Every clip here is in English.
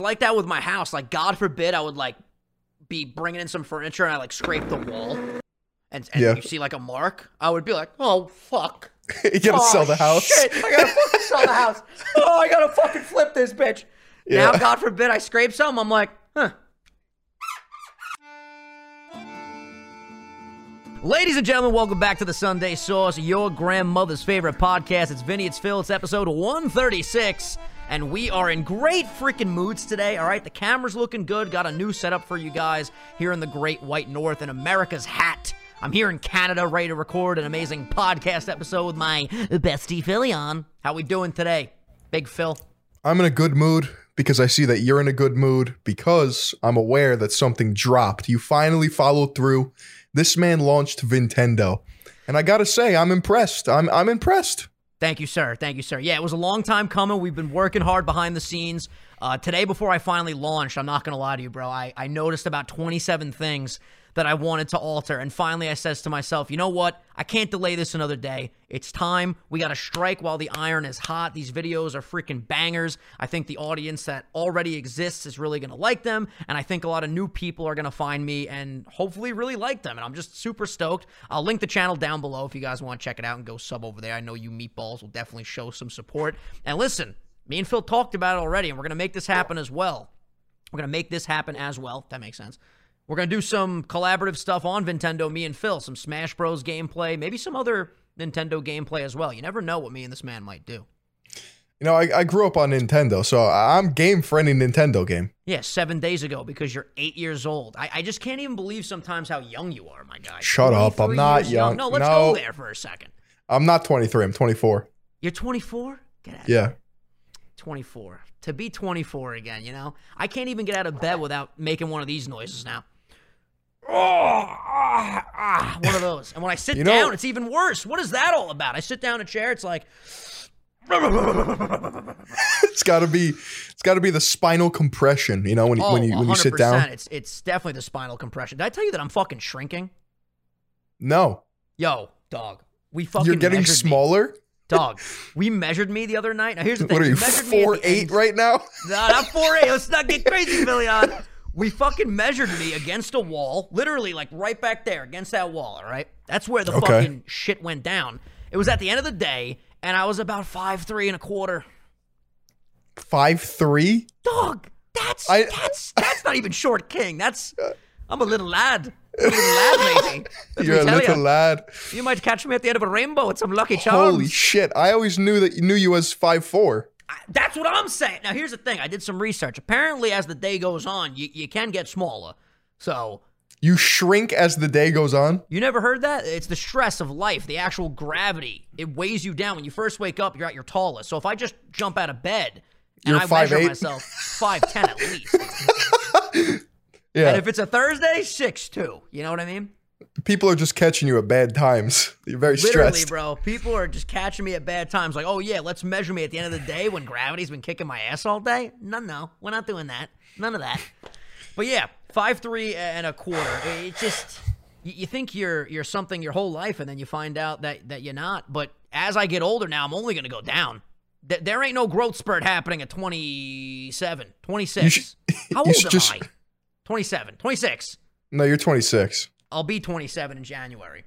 was like that with my house. Like, God forbid I would like be bringing in some furniture and I like scrape the wall, and, and Yeah. you see like a mark. I would be like, oh fuck. you gotta Oh, sell the oh, house. Shit, I gotta fucking sell the house. Oh, I gotta fucking flip this bitch. Yeah. Now, God forbid I scrape some. I'm like, huh. Ladies and gentlemen, welcome back to the Sunday Sauce, your grandmother's favorite podcast. It's Vinny, it's Phil, it's episode 136, and we are in great freaking moods today, all right? The camera's looking good, got a new setup for you guys here in the great white north in America's hat. I'm here in Canada, ready to record an amazing podcast episode with my bestie Philly on. How we doing today? Big Phil. I'm in a good mood because I see that you're in a good mood because I'm aware that something dropped. You finally followed through. This man launched Nintendo. And I gotta say, I'm impressed. I'm I'm impressed. Thank you, sir. Thank you, sir. Yeah, it was a long time coming. We've been working hard behind the scenes. Uh, today, before I finally launched, I'm not going to lie to you, bro. I, I noticed about 27 things that I wanted to alter. And finally, I says to myself, you know what? I can't delay this another day. It's time. We got to strike while the iron is hot. These videos are freaking bangers. I think the audience that already exists is really going to like them. And I think a lot of new people are going to find me and hopefully really like them. And I'm just super stoked. I'll link the channel down below if you guys want to check it out and go sub over there. I know you meatballs will definitely show some support. And listen, me and Phil talked about it already, and we're going to make this happen as well. We're going to make this happen as well. That makes sense. We're going to do some collaborative stuff on Nintendo, me and Phil, some Smash Bros. gameplay, maybe some other Nintendo gameplay as well. You never know what me and this man might do. You know, I, I grew up on Nintendo, so I'm game for any Nintendo game. Yeah, seven days ago because you're eight years old. I, I just can't even believe sometimes how young you are, my guy. Shut up, I'm not years young. No, let's No. go there for a second. I'm not 23, I'm 24. You're 24? Get out Yeah. 24. To be 24 again, you know? I can't even get out of bed without making one of these noises now. Oh, ah, ah, one of those. And when I sit You know- down, it's even worse. What is that all about? I sit down in a chair, it's like, It's gotta be it's gotta be the spinal compression, you know, when, you oh, when you when you sit 100%. down. It's, it's definitely the spinal compression. Did I tell you that I'm fucking shrinking? No. Yo, dog. We fucking You're getting measured me. smaller? Dog, we measured me the other night. Now here's the thing. What are you, four eight right now? No, not four eight. Let's not get crazy, Billion. We fucking measured me against a wall, literally like right back there against that wall. All right, that's where the Okay. fucking shit went down. It was at the end of the day, and I was about five three and a quarter. Five three? Dog, that's I- that's that's not even short king. That's uh. I'm a little lad. A little lad, matey. Let You're a little ya. lad. You might catch me at the end of a rainbow with some lucky charms. Holy shit. I always knew that you knew you as five four. That's what I'm saying. Now, here's the thing. I did some research. Apparently, as the day goes on, you, you can get smaller. So, You shrink as the day goes on. you never heard that? It's the stress of life, the actual gravity. It weighs you down. When you first wake up, you're at your tallest. So, if I just jump out of bed and You're I measure 5'8"? myself 5'10 at least. Yeah. And if it's a Thursday, 6'2. You know what I mean? People are just catching you at bad times. You're very Literally, stressed. bro. People are just catching me at bad times. Like, oh, yeah, let's measure me at the end of the day when gravity's been kicking my ass all day. No, no. We're not doing that. None of that. But yeah, five three and a quarter. It's just you, think you're you're something your whole life, and then you find out that that you're not. But as I get older now, I'm only going to go down. Th- there ain't no growth spurt happening at 27, 26. Should- How old am just- I? 27, 26. No, you're 26. I'll be 27 in January.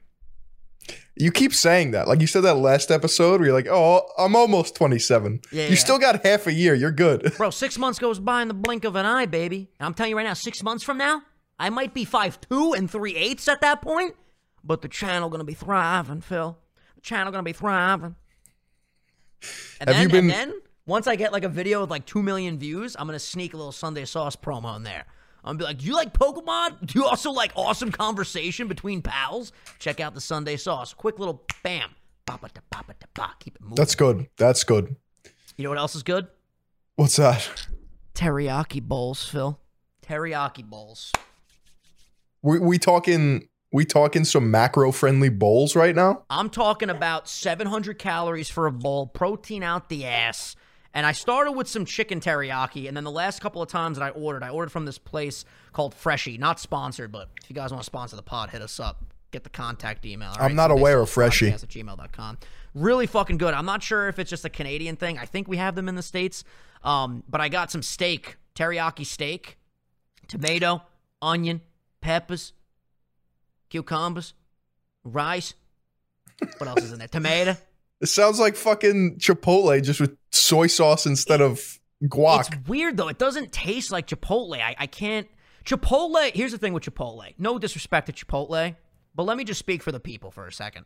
You keep saying that. Like you said that last episode where you're like, oh, I'm almost 27. Yeah, you yeah. still got half a year. You're good. Bro, six months goes by in the blink of an eye, baby. And I'm telling you right now, six months from now, I might be five two and three eighths at that point. But the channel gonna be thriving, Phil. The channel gonna be thriving. And Have then, you been- and then once I get like a video with like two million views, I'm gonna sneak a little Sunday sauce promo in there. I'm gonna be like, "Do you like Pokemon? Do you also like awesome conversation between pals? Check out the Sunday sauce. Quick little bam, papa da papa da pa. Keep it moving. That's good. That's good. you know what else is good? What's that? Teriyaki bowls, Phil. Teriyaki bowls. We we talking we talking some macro friendly bowls right now? I'm talking about 700 calories for a bowl, protein out the ass. And I started with some chicken teriyaki, and then the last couple of times that I ordered, I ordered from this place called Freshii. Not sponsored, but if you guys want to sponsor the pod, hit us up. Get the contact email. I'm right? not So aware of Freshii. At gmail.com. Really fucking good. I'm not sure if it's just a Canadian thing. I think we have them in the States. Um, but I got some steak teriyaki steak, tomato, onion, peppers, cucumbers, rice. What else is in there? Tomato. It sounds like fucking Chipotle just with soy sauce instead of guac. It's weird though. It doesn't taste like Chipotle. I, I can't. Chipotle. Here's the thing with Chipotle. No disrespect to Chipotle, but let me just speak for the people for a second.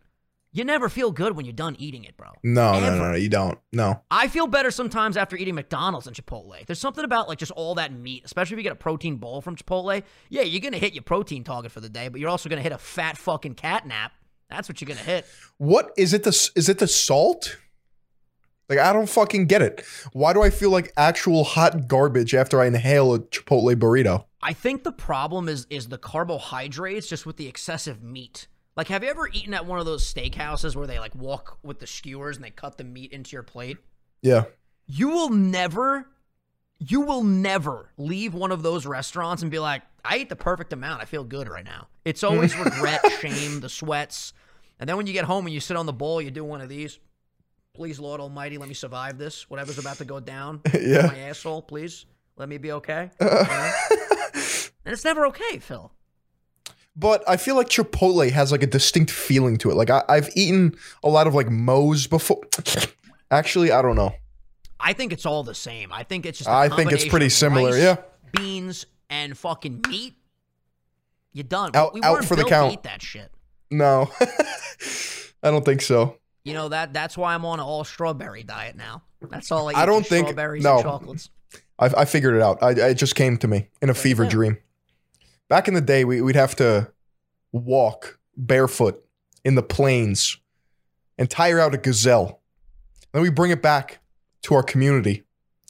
You never feel good when you're done eating it, bro. no, no, no, no, you don't. No. I feel better sometimes after eating McDonald's than Chipotle. There's something about like just all that meat, especially if you get a protein bowl from Chipotle. Yeah, you're gonna hit your protein target for the day, but you're also gonna hit a fat fucking cat nap. That's what you're gonna hit. What is it? The is it the salt? Like I don't fucking get it. Why do I feel like actual hot garbage after I inhale a Chipotle burrito? I think the problem is is the carbohydrates just with the excessive meat. Like, have you ever eaten at one of those steakhouses where they like walk with the skewers and they cut the meat into your plate? Yeah. You will never, you will never leave one of those restaurants and be like, I ate the perfect amount. I feel good right now. It's always regret, shame, the sweats. And then when you get home and you sit on the bowl, you do one of these. Please, Lord Almighty, let me survive this. Whatever's about to go down. Yeah. My asshole, please. Let me be okay. You know? and it's never okay, Phil. But I feel like Chipotle has like a distinct feeling to it. Like I, I've eaten a lot of like Moe's before. Actually, I don't know. I think it's all the same. I think it's just. a I think it's pretty similar, rice, yeah. Beans and fucking meat. You're done. Out- we out weren't for the count. to eat that shit. No, I don't think so. You know that that's why I'm on an all strawberry diet now. That's all I eat. I don't think- strawberries no. and chocolates. I, I figured it out. I, it just came to me in a fever yeah. dream. Back in the day, we, we'd have to walk barefoot in the plains and tire out a gazelle. Then we bring it back to our community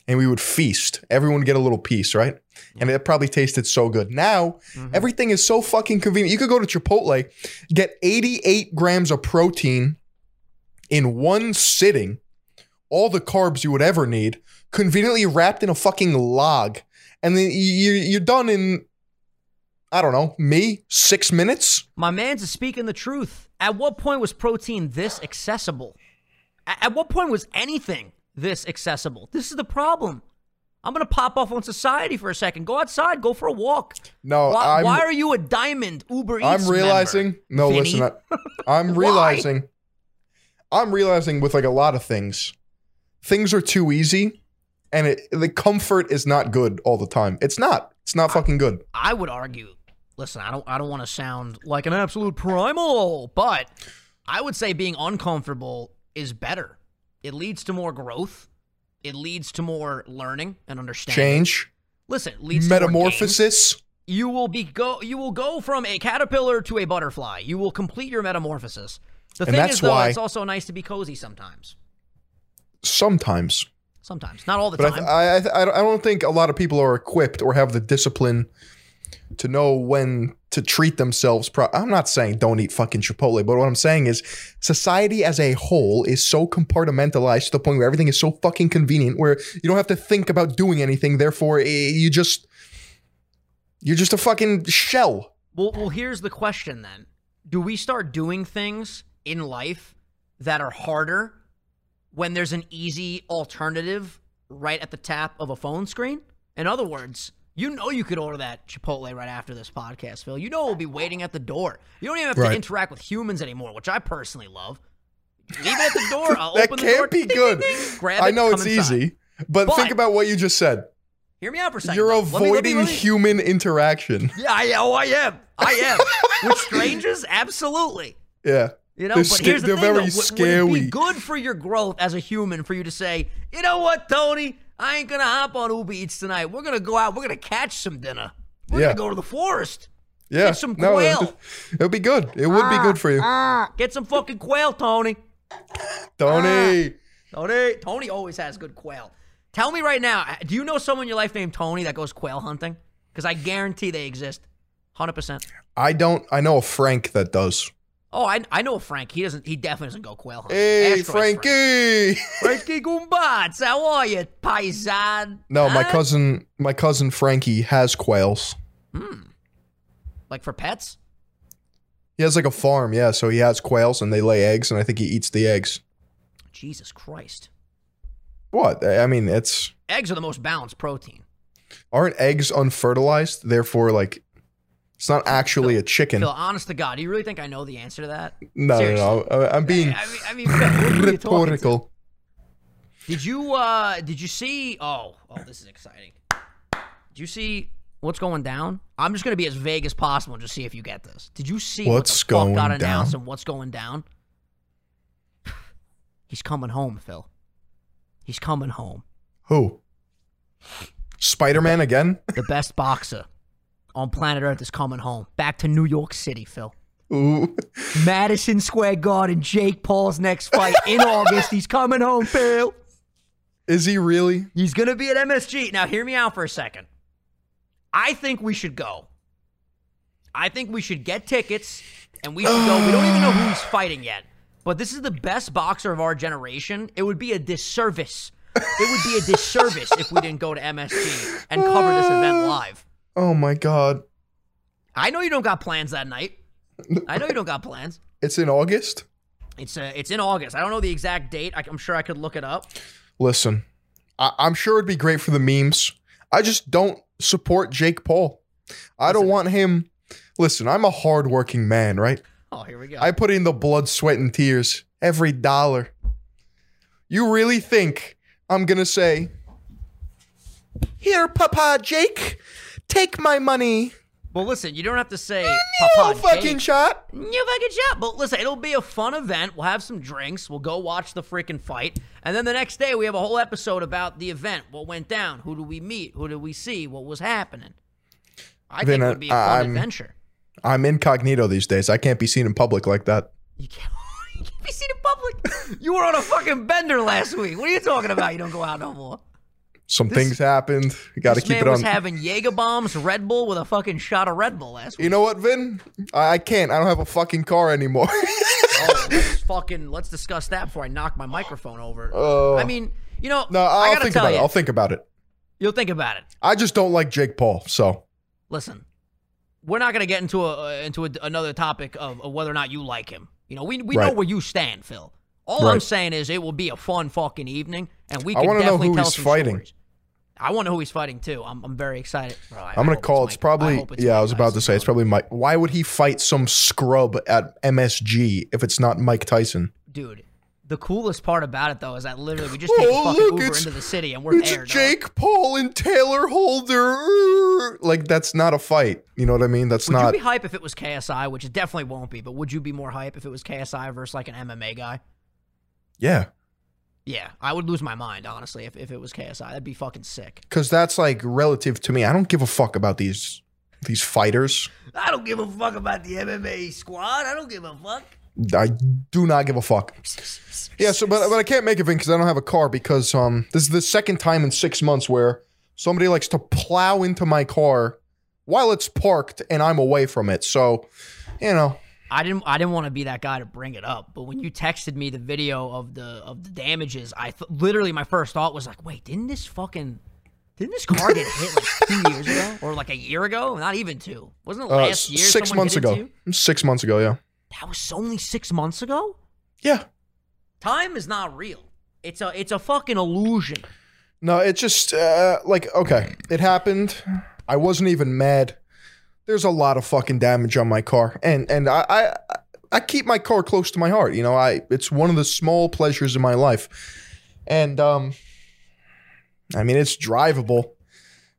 and we would feast. Everyone would get a little piece, right? And it probably tasted so good. Now, Mhm. everything is so fucking convenient. You could go to Chipotle, get 88 grams of protein in one sitting, all the carbs you would ever need, conveniently wrapped in a fucking log. And then you, you're done in, I don't know, me, six minutes? My man's speaking the truth. At what point was protein this accessible? At what point was anything this accessible? This is the problem. I'm gonna pop off on society for a second. Go outside. Go for a walk. No, Why, I'm, why are you a diamond Uber Eats I'm realizing, member, no, Vinny? listen, I, I'm Why? realizing, I'm realizing with like a lot of things, things are too easy and it, the comfort is not good all the time. It's not. It's not fucking good. I would argue. Listen, I don't. I don't want to sound like an absolute primal, but I would say being uncomfortable is better. It leads to more growth. It leads to more learning and understanding. Change, Listen, leads to metamorphosis. You will be go. You will go from a caterpillar to a butterfly. You will complete your metamorphosis. The And thing that's is, though, why- it's also nice to be cozy sometimes. Sometimes. Sometimes, not all the But time. I, I, I I don't think a lot of people are equipped or have the discipline to know when to treat themselves. Pro- I'm not saying don't eat fucking Chipotle, but what I'm saying is society as a whole is so compartmentalized to the point where everything is so fucking convenient, where you don't have to think about doing anything. Therefore, eh, you just you're just a fucking shell. Well, well, here's the question then. Do we start doing things in life that are harder when there's an easy alternative right at the tap of a phone screen? In other words, you know you could order that Chipotle right after this podcast, Phil. You know we'll be waiting at the door. You don't even have Right. to interact with humans anymore, which I personally love. Leave it at the door. I'll That open the door. That can't be good. grab I know it's inside. easy, but, But- think about what you just said. Hear me out for a 2nd You're though. Let me- let me- avoiding let me- human interaction. Yeah, I, oh, I am. I am. With strangers, absolutely. Yeah. You know, They're but here's the thing, very though. Would- Would it be good for your growth as a human for you to say, you know what, Tony? I ain't gonna hop on Uber Eats tonight. We're gonna go out. We're gonna catch some dinner. We're Yeah. gonna go to the forest. Yeah. Get some quail. it- It'll be good. It would be ah, good for you. Ah. Get some fucking quail, Tony. Tony. Ah. Tony. Tony always has good quail. Tell me right now, do you know someone in your life named Tony that goes quail hunting? Because I guarantee they exist. 100%. I don't. I know a Frank that does. Oh, I, I know Frank. He doesn't. He definitely doesn't go quail hunting. Hey, Asteroids Frank. Frankie. Frankie Gumbats, how are you, paisan? no, my Huh? cousin. My cousin Frankie has quails. Hmm. Like for pets? He has like a farm. Yeah, so he has quails and they lay eggs, and I think he eats the eggs. Jesus Christ. What? I mean, it's Eggs are the most balanced protein. Aren't eggs unfertilized? Therefore, like, it's not actually a chicken. Phil, honest to God, do you really think I know the answer to that? No, seriously. no, no. I- I'm being I mean, I mean, Phil, who are you talking to? rhetorical. Did you uh did you see oh oh this is exciting. Did you see what's going down? I'm just gonna be as vague as possible and just see if you get this. Did you see What's what fuck got going announced down? and what's going down? He's coming home, Phil. He's coming home. Who? Spider Man again? The best boxer on planet Earth is coming home. Back to New York City, Phil. Ooh. Madison Square Garden, Jake Paul's next fight in August. He's coming home, Phil. Is he really? He's going to be at MSG. Now, hear me out for a second. I think we should go. I think we should get tickets and we should go. We don't even know who he's fighting yet. But this is the best boxer of our generation. It would be a disservice. It would be a disservice if we didn't go to MSG and cover this event live. Oh my god. I know you don't got plans that night. I know you don't got plans. It's in August? It's uh, it's in August. I don't know the exact date. I, I'm sure I could look it up. Listen, I- I'm sure it'd be great for the memes. I just don't support Jake Paul. I don't want him. Listen, I'm a hardworking man, right? Oh, here we go. I put in the blood, sweat, and tears every dollar. You really think I'm gonna say, "Here, Papa Jake, take my money"? well, listen, you don't have to say No Papa fucking Jake. shot. You fucking shot. But listen, it'll be a fun event. We'll have some drinks. We'll go watch the freaking fight. And then the next day, we have a whole episode about the event. What went down? Who do we meet? Who did we see? What was happening? I think Then, it uh, would be a fun I'm- adventure. I'm incognito these days. I can't be seen in public like that. You can't, you can't be seen in public. You were on a fucking bender last week. What are you talking about? You don't go out no more. Some things happened. You got to This keep man it was having Jaeger bombs, Red Bull with a fucking shot of Red Bull last week. you know what, Vin? I, I can't. I don't have a fucking car anymore. Oh, let's fucking let's discuss that before I knock my microphone over. Oh. I mean, you know, no, I I'll gotta think about you, it. I'll think about it. you'll think about it. I just don't like Jake Paul. So Listen, we're not gonna get into a uh, into a, another topic of, of whether or not you like him. You know, we we know where you stand, Phil. All I'm saying is it will be a fun fucking evening, and we can know definitely who tell he's some fighting. stories. I want to know who he's fighting too. I'm, I'm very excited. Bro, I- I I'm gonna call. Mike- It's I probably hope it's yeah. I was about to say it's probably Mike. Why would he fight some scrub at MSG if it's not Mike Tyson? dude. The coolest part about it though is that literally we just oh, take Oh, a fucking look, Uber into the city and we're It's there. dog. Jake Paul and Taylor Holder. Like that's not a fight. You know what I mean? That's Would not. Would you be hype if it was KSI, which it definitely won't be, but would you be more hype if it was KSI versus like an MMA guy? yeah, Yeah, I would lose my mind, honestly, if, if it was KSI. That'd be fucking sick. because that's like relative to me. I don't give a fuck about these these fighters. I don't give a fuck about the MMA squad. I don't give a fuck. I do not give a fuck. Yeah, so but but I can't make it because I don't have a car because um this is the second time in six months where somebody likes to plow into my car while it's parked and I'm away from it. So, you know, I didn't I didn't want to be that guy to bring it up, but when you texted me the video of the of the damages, I th- literally my first thought was like, "Wait, didn't this fucking didn't this car get hit like 2 years ago or like a year ago? Not even 2. Wasn't it uh, last year six months ago. into? Six months ago, yeah, That was only 6 months ago? yeah. Time is not real. It's a it's a fucking illusion. No, it just uh, like okay, it happened. I wasn't even mad. There's a lot of fucking damage on my car, and and I I, I keep my car close to my heart. You know, I it's one of the small pleasures in my life, and um, I mean it's drivable,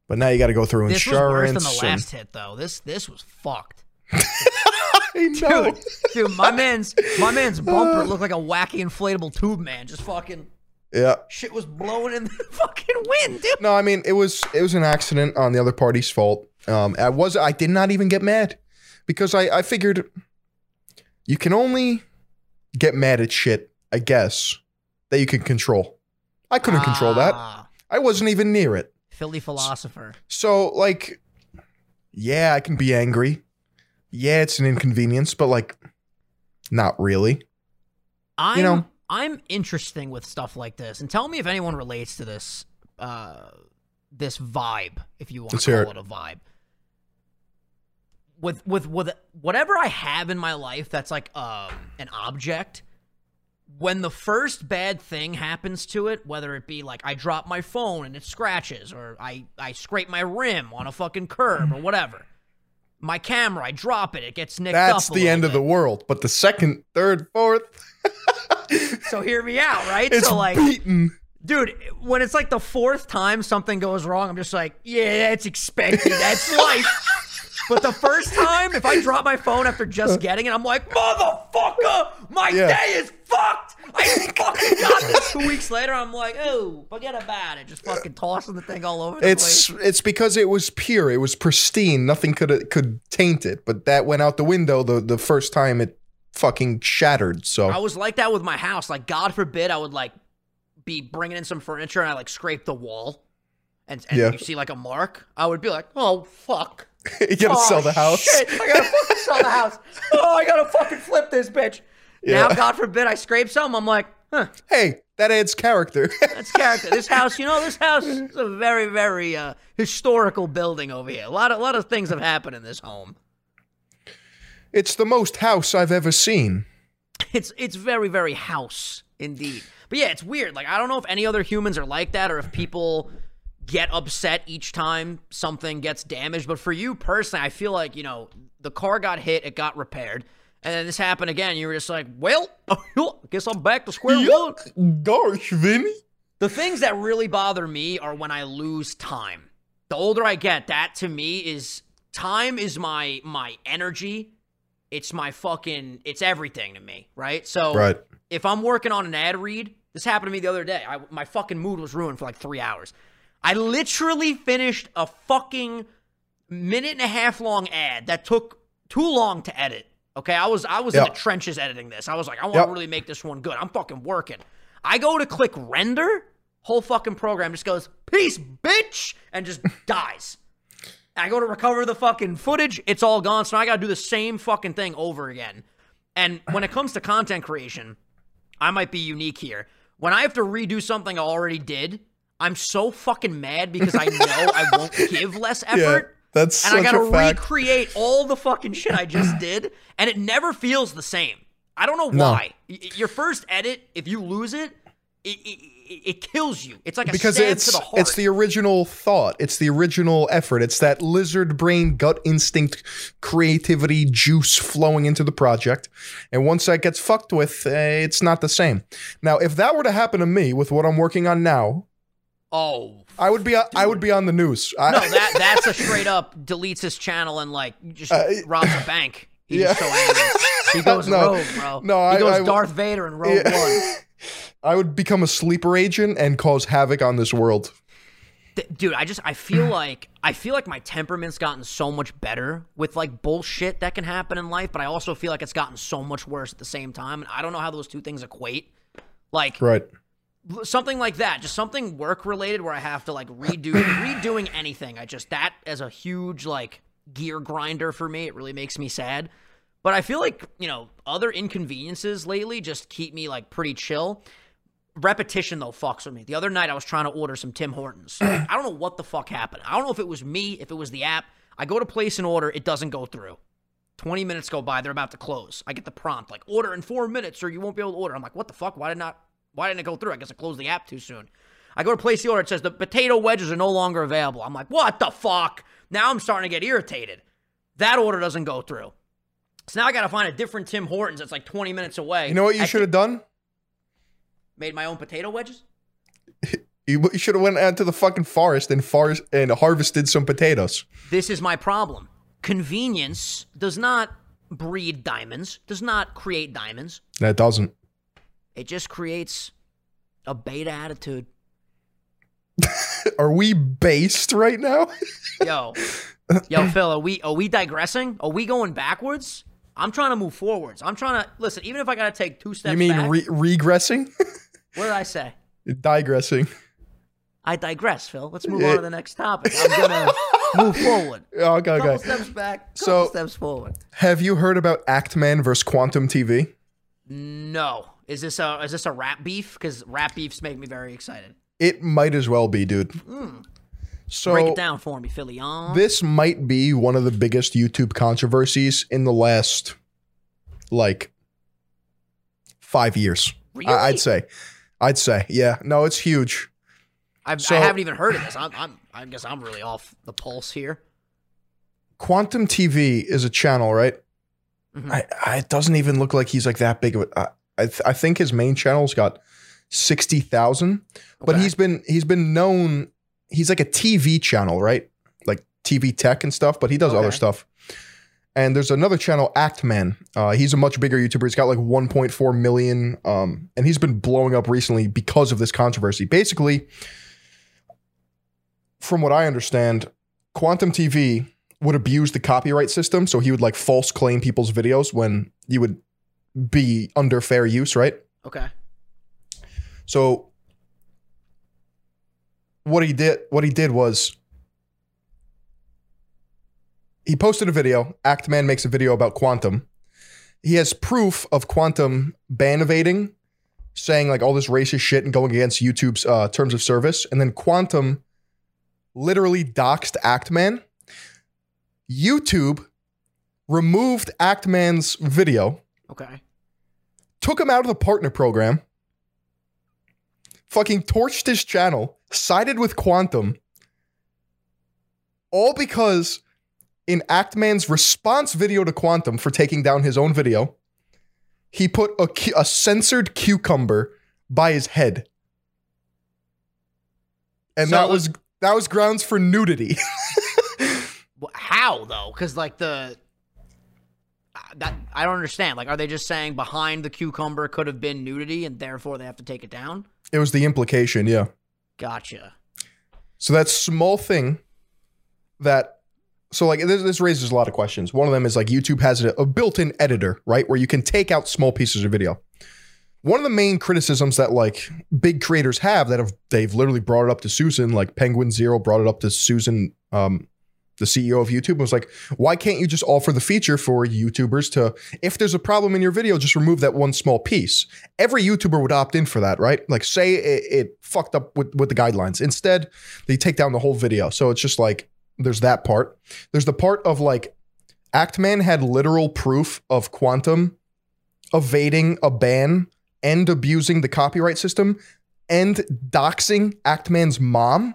but now you got to go through This was worse insurance. than the and- last hit though. This this was fucked. I know. Dude, dude, my man's my man's bumper looked like a wacky inflatable tube man. Just fucking Yeah. shit was blowing in the fucking wind, dude. No, I mean it was it was an accident on the other party's fault. Um, I was I did not even get mad because I I figured you can only get mad at shit, I guess, that you can control. I couldn't control that. Ah, I wasn't even near it. Philly philosopher. So like, yeah, I can be angry. Yeah, it's an inconvenience, but like, not really. I'm know- I'm interesting with stuff like this, and tell me if anyone relates to this uh this vibe, if you want Let's to call it a vibe. With with with whatever I have in my life that's like um an object, when the first bad thing happens to it, whether it be like I drop my phone and it scratches, or I, I scrape my rim on a fucking curb or whatever. My camera, I drop it, it gets nicked up. That's the end of the world. But the second, third, fourth, So hear me out, right? it's so like beaten. Dude, when it's like the fourth time something goes wrong, I'm just like, yeah, that's expected. That's life. But the first time, if I drop my phone after just uh. getting it, I'm like, motherfucker, my Yeah. day is fucked. I fucking got this. Two weeks later, I'm like, oh, forget about it. Just fucking tossing the thing all over the It's place. it's because it was pure. It was pristine. Nothing could could taint it. But that went out the window the the first time it fucking shattered. So I was like that with my house. Like, God forbid I would like be bringing in some furniture and I like scrape the wall. And, and Yeah. you see like a mark, I would be like, oh, fuck. you gotta Oh, sell the house. Shit, I gotta fucking sell the house. Oh, I gotta fucking flip this bitch. Now, God forbid, I scrape some. I'm like, huh, Hey, that adds character. that's character. This house, you know, this house is a very, very uh, historical building over here. A lot of, lot of things have happened in this home. it's the most house I've ever seen. It's, it's very, very house indeed. But yeah, it's weird. Like, I don't know if any other humans are like that or if people get upset each time something gets damaged. But for you personally, I feel like, you know, the car got hit, it got repaired. And then this happened again. You were just like, well, guess I'm back to square one. Gosh, Vinny. The things that really bother me are when I lose time. The older I get, that to me is time is my my energy. It's my fucking it's everything to me, right? So Right. if I'm working on an ad read, this happened to me the other day. I, my fucking mood was ruined for like three hours. I literally finished a fucking minute and a half long ad that took too long to edit. Okay, I was I was in the trenches editing this. I was like, I want Yep. to really make this one good. I'm fucking working. I go to click render, whole fucking program just goes peace, bitch, and just dies. I go to recover the fucking footage, it's all gone. So now I got to do the same fucking thing over again. And when it comes to content creation, I might be unique here. When I have to redo something I already did, I'm so fucking mad because I know I won't give less effort. Yeah, that's and I gotta recreate all the fucking shit I just did, and it never feels the same. I don't know No. why. Y- Your first edit, if you lose it, it, it, it kills you. It's like a because it's to the it's the original thought it's the original effort it's that lizard brain gut instinct creativity juice flowing into the project and once that gets fucked with uh, it's not the same now if that were to happen to me with what i'm working on now oh i would be i would be on the news I, no, that that's a straight up deletes his channel and like just Uh, robs a bank. He's yeah. so angry. He goes No. rogue, bro. No, he I- goes I- Darth Vader in Rogue Yeah. One. I would become a sleeper agent and cause havoc on this world Th- dude i just i feel like i feel like my temperament's gotten so much better with like bullshit that can happen in life but i also feel like it's gotten so much worse at the same time and i don't know how those two things equate like right something like that just something work related where i have to like redo redoing anything i just that as a huge like gear grinder for me it really makes me sad but i feel like you know other inconveniences lately just keep me like pretty chill repetition though fucks with me. The other night I was trying to order some Tim Hortons. I don't know what the fuck happened. I don't know if it was me, if it was the app. I go to place an order, it doesn't go through. 20 minutes go by, they're about to close. I get the prompt like order in 4 minutes or you won't be able to order. I'm like, "What the fuck? Why did not why didn't it go through? I guess I closed the app too soon." I go to place the order, it says the potato wedges are no longer available. I'm like, "What the fuck?" Now I'm starting to get irritated. That order doesn't go through. So now I got to find a different Tim Hortons that's like 20 minutes away. you know what you should have done made my own potato wedges? you, you should have went out to the fucking forest and forest and harvested some potatoes This is my problem. Convenience does not breed diamonds, does not create diamonds. that doesn't It just creates a beta attitude. are we based right now Yo, yo, Phil, are we are we digressing? Are we going backwards? I'm trying to move forwards. I'm trying to listen. Even if I gotta take two steps you mean back, re- regressing what did I say? digressing I digress, Phil. Let's move Yeah. on to the next topic. I'm gonna move forward. okay Couple okay steps back, couple So- steps forward. Have you heard about Actman versus Quantum TV? No, is this a is this a rap beef? Because rap beefs make me very excited. It might as well be, dude. So Break it down for me, Philly. On. this might be one of the biggest YouTube controversies in the last like five years. Really? I, I'd say, I'd say, yeah. No, it's huge. I've, so- I haven't even heard of this. I'm, I'm, I guess I'm really off the pulse here. Quantum TV is a channel, right? Mhm. I, I, it doesn't even look like he's like that big of a. I, I, th- I think his main channel's got sixty thousand, but Okay. he's been he's been known. He's like a TV channel, right? Like TV tech and stuff, but he does other stuff. And there's another channel, Actman. Uh, he's a much bigger YouTuber. He's got like 1.4 million, um, and he's been blowing up recently because of this controversy. Basically, from what I understand, Quantum TV would abuse the copyright system, so he would like false claim people's videos when you would be under fair use, right? Okay. So what he did what he did was he posted a video. Actman makes a video about quantum. He has proof of quantum ban evading, saying like all this racist shit and going against YouTube's uh, terms of service. And then quantum literally doxed Actman. YouTube removed Actman's video Okay. Took him out of the partner program, fucking torched his channel, sided with Quantum, all because in Actman's response video to Quantum for taking down his own video, he put a, cu- a censored cucumber by his head. And So that was that was grounds for nudity. How though? Because like the that I don't understand. Like, are they just saying behind the cucumber could have been nudity, and therefore they have to take it down? it was the implication, yeah. Gotcha. So that small thing that so like this, this raises a lot of questions. One of them is like YouTube has a, a built-in editor, right, where you can take out small pieces of video. One of the main criticisms that like big creators have that have they've literally brought it up to Susan, like Penguin Zero brought it up to Susan, um, the CEO of YouTube, was like, why can't you just offer the feature for YouTubers to, if there's a problem in your video, just remove that one small piece? Every YouTuber would opt in for that, right? Like, say it, it fucked up with, with the guidelines. Instead, they take down the whole video. So it's just like, there's that part. There's the part of like, Actman had literal proof of Quantum evading a ban and abusing the copyright system and doxing Actman's mom,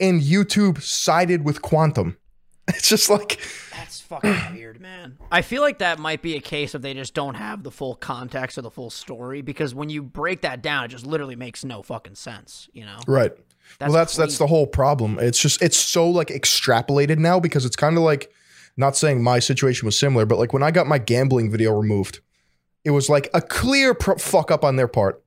and YouTube sided with Quantum. It's just like, That's fucking weird, man. I feel like that might be a case of they just don't have the full context or the full story because when you break that down, it just literally makes no fucking sense. You know? right. That's well, that's that's the whole problem. It's just it's so like extrapolated now because it's kind of like not saying my situation was similar, but like when I got my gambling video removed, it was like a clear pro- fuck up on their part,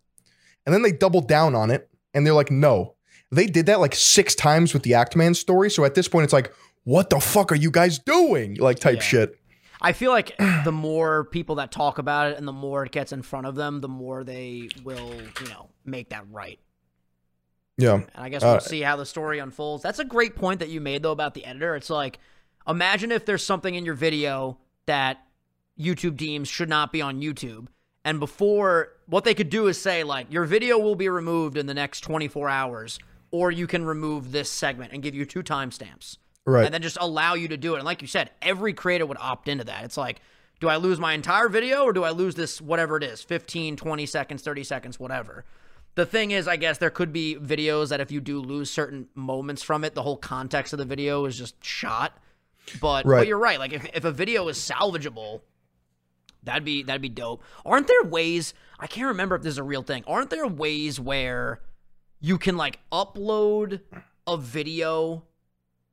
and then they doubled down on it, and they're like, no, they did that like six times with the Actman story. So at this point, it's like, what the fuck are you guys doing? Like type Yeah. shit. I feel like the more people that talk about it and the more it gets in front of them, the more they will, you know, make that right. Yeah. And I guess we'll Uh, see how the story unfolds. That's a great point that you made though about the editor. It's like imagine if there's something in your video that YouTube deems should not be on YouTube. And before what they could do is say like your video will be removed in the next 24 hours or you can remove this segment and give you two timestamps. Right. And then just allow you to do it. And like you said, every creator would opt into that. It's like do I lose my entire video or do I lose this whatever it is, 15, 20 seconds, 30 seconds, whatever. The thing is, I guess there could be videos that if you do lose certain moments from it, the whole context of the video is just shot. But, Right. but you're right. Like if, if a video is salvageable, that'd be that'd be dope. Aren't there ways? I can't remember if this is a real thing. Aren't there ways where you can like upload a video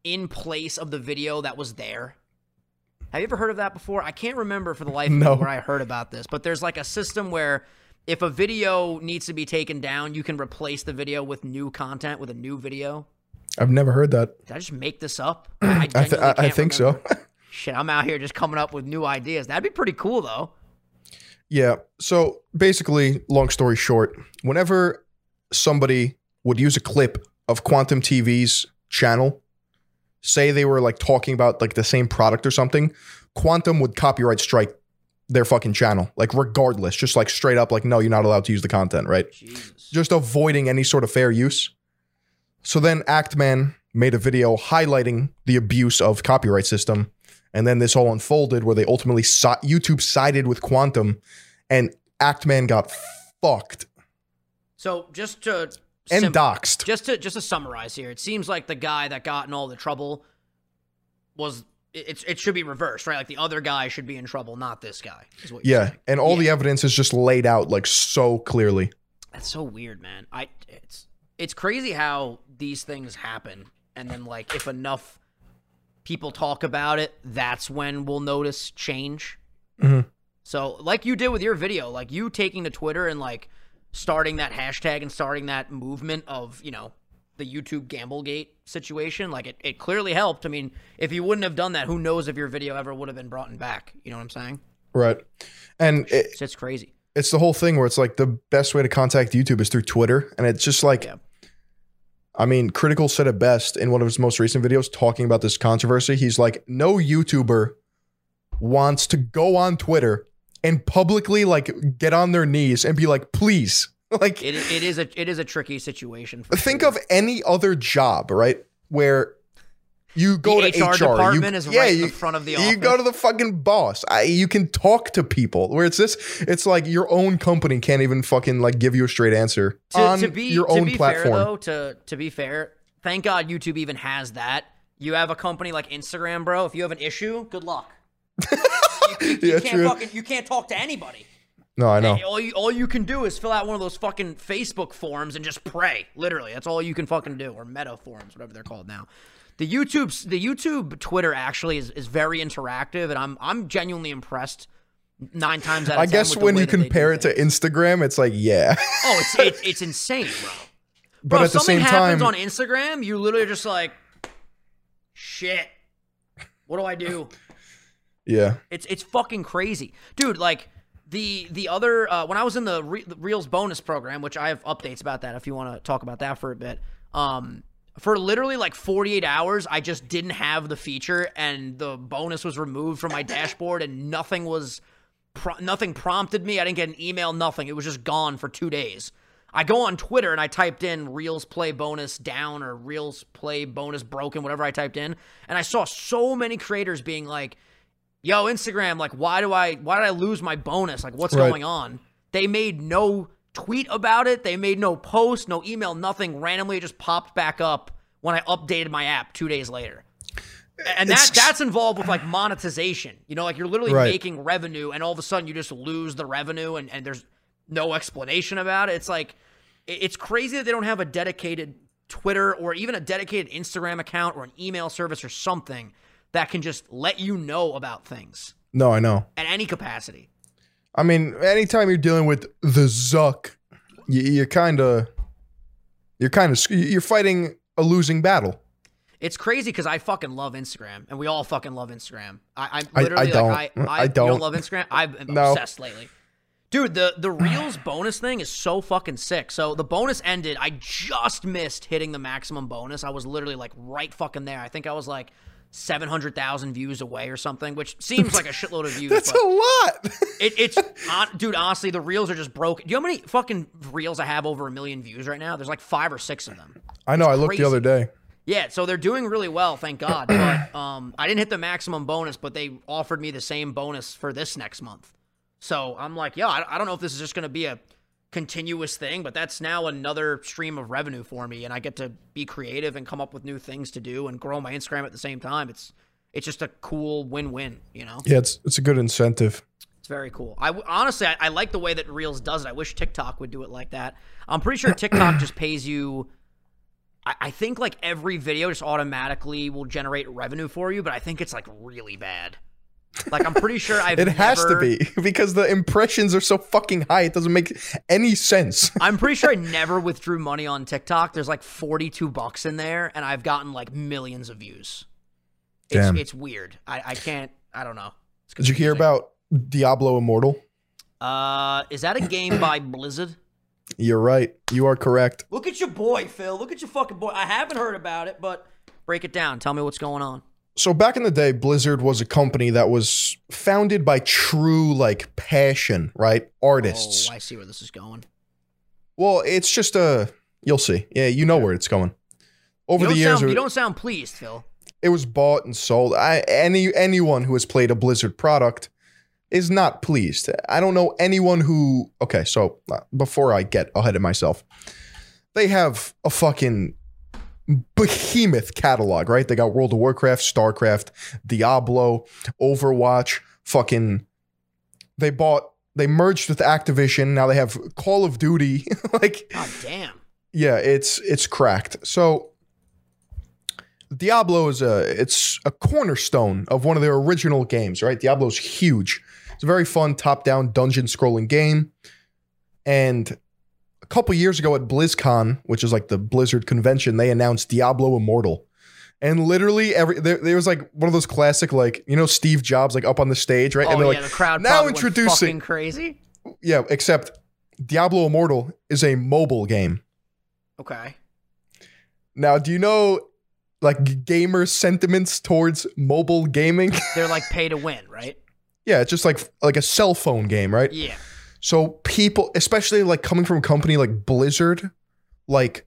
in place of the video that was there? Have you ever heard of that before? I can't remember for the life of No. me where I heard about this, but there's like a system where if a video needs to be taken down, you can replace the video with new content with a new video. I've never heard that. Did I just make this up? I, I, th- I, I think remember. so. Shit, I'm out here just coming up with new ideas. That'd be pretty cool though. Yeah. So basically, long story short, whenever somebody would use a clip of Quantum TV's channel, say they were like talking about like the same product or something, Quantum would copyright strike their fucking channel, like regardless, just like straight up, like, no, you're not allowed to use the content, right? Jesus. Just avoiding any sort of fair use. So then Actman made a video highlighting the abuse of copyright system. And then this all unfolded where they ultimately si- YouTube sided with Quantum and Actman got fucked So just to and sim- doxed. just to just to summarize here, it seems like the guy that got in all the trouble was it, it's it should be reversed, right? Like the other guy should be in trouble, not this guy. Is what Yeah, saying. and all Yeah. the evidence is just laid out like so clearly. That's so weird, man. I it's it's crazy how these things happen, and then like if enough people talk about it, that's when we'll notice change. Mhm. So, like you did with your video, like you taking to Twitter and like starting that hashtag and starting that movement of you know the YouTube Gamblegate situation, like it, it clearly helped. I mean, if you wouldn't have done that, who knows if your video ever would have been brought in back? You know what I'm saying? Right. And it, It's, it's crazy. it's the whole thing where it's like the best way to contact YouTube is through Twitter. And it's just like, Yeah. I mean, Critical said it best in one of his most recent videos talking about this controversy. He's like, no YouTuber wants to go on Twitter and publicly like get on their knees and be like, please. Like, It, it is a it is a tricky situation. For think sure. of any other job, right? Where you go The to HR HR, department you, is yeah, right in you, the front of the you go to the fucking boss. I, you can talk to people. Where it's this, it's like your own company can't even fucking like give you a straight answer to, on to be your own be platform. fair though to to be fair thank god youtube even has that you have a company like instagram bro if you have an issue good luck you, Yeah, can't true. fucking you can't talk to anybody no, I know. Hey, all you all you can do is fill out one of those fucking facebook forums and just pray literally that's all you can fucking do or meta forums whatever they're called now the youtube the youtube twitter actually is, is very interactive and i'm i'm genuinely impressed nine times out of I guess when you that they do compare it to. Instagram, it's like, yeah. oh it's it's, it's insane bro but Bro, at if the something same happens time, on Instagram, you literally just like, shit. What do I do? Yeah. It's it's fucking crazy, dude. Like the the other uh, when I was in the, Re- the Reels bonus program, which I have updates about that if you want to talk about that for a bit. Um, for literally like 48 hours, I just didn't have the feature, and the bonus was removed from my dashboard, and nothing was pro- nothing prompted me. I didn't get an email, nothing. It was just gone for two days. I go on Twitter and I typed in Reels play bonus down or Reels play bonus broken, whatever I typed in, and I saw so many creators being like, "Yo, Instagram, like, why do I, why did I lose my bonus? Like, what's Right. going on?" They made no tweet about it. They made no post, no email, nothing. Randomly, it just popped back up when I updated my app two days later. And that that's involved with like monetization. You know, like you're literally Right. making revenue, and all of a sudden you just lose the revenue, and, and there's no explanation about it. It's like it's crazy that they don't have a dedicated Twitter or even a dedicated Instagram account or an email service or something that can just let you know about things No, I know. at any capacity. I mean, anytime you're dealing with the Zuck, you, you're kind of, you're kind of, you're fighting a losing battle. It's crazy because I fucking love Instagram, and we all fucking love Instagram. I, I- I'm I literally don't. like, mm, I, I, I don't. don't love Instagram. I'm No. obsessed lately, dude. The the Reels bonus thing is so fucking sick. So the bonus ended. I just missed hitting the maximum bonus. I was literally like right fucking there. I think I was like seven hundred thousand views away or something, which seems like a shitload of views. That's but a lot. it, it's hon- dude. Honestly, the reels are just broken. Do you know how many fucking reels I have over a million views right now? There's like five or six of them. I know. I looked crazy. the other day. Yeah, so they're doing really well, thank God. But um, I didn't hit the maximum bonus, but they offered me the same bonus for this next month. So I'm like, yeah, I, I don't know if this is just going to be a continuous thing, but that's now another stream of revenue for me, and I get to be creative and come up with new things to do and grow my Instagram at the same time. It's it's just a cool win-win, you know. Yeah, it's it's a good incentive. It's very cool. I honestly, I, I like the way that Reels does it. I wish TikTok would do it like that. I'm pretty sure TikTok just pays you. I, I think like every video just automatically will generate revenue for you, but I think it's like really bad. Like I'm pretty sure I've It has to be because the impressions are so fucking high. It doesn't make any sense. I'm pretty sure I never withdrew money on TikTok. There's like 42 bucks in there, and I've gotten like millions of views. It's, Damn. it's weird. I, I can't. I don't know. Did you hear about Diablo Immortal? Uh, is that a game by Blizzard? You're right. You are correct. Look at your boy, Phil. Look at your fucking boy. I haven't heard about it, but break it down. Tell me what's going on. So back in the day, Blizzard was a company that was founded by true like passion, right? Artists. Oh, I see where this is going. Well, it's just a you'll see. Yeah, you know where it's going. Over the years, sound, you don't sound pleased, Phil. it was bought and sold. I, any anyone who has played a Blizzard product is not pleased. I don't know anyone who. Okay, so uh, before I get ahead of myself, they have a fucking behemoth catalog, right? They got World of Warcraft, StarCraft, Diablo, Overwatch, fucking. They bought. They merged with Activision. Now they have Call of Duty. like, God damn. yeah, it's it's cracked. So Diablo is a it's a cornerstone of one of their original games, right? Diablo's huge. It's a very fun top-down dungeon scrolling game. And couple years ago at BlizzCon, which is like the Blizzard convention, they announced Diablo Immortal. And literally every there, there was like one of those classic like you know Steve Jobs like up on the stage, right? Oh and they're yeah, like the crowd now introducing- crazy. yeah, except Diablo Immortal is a mobile game. Okay. Now, do you know like gamer sentiments towards mobile gaming? They're like pay to win, right? yeah, it's just like like a cell phone game, right? Yeah. So people, especially like coming from a company like Blizzard, like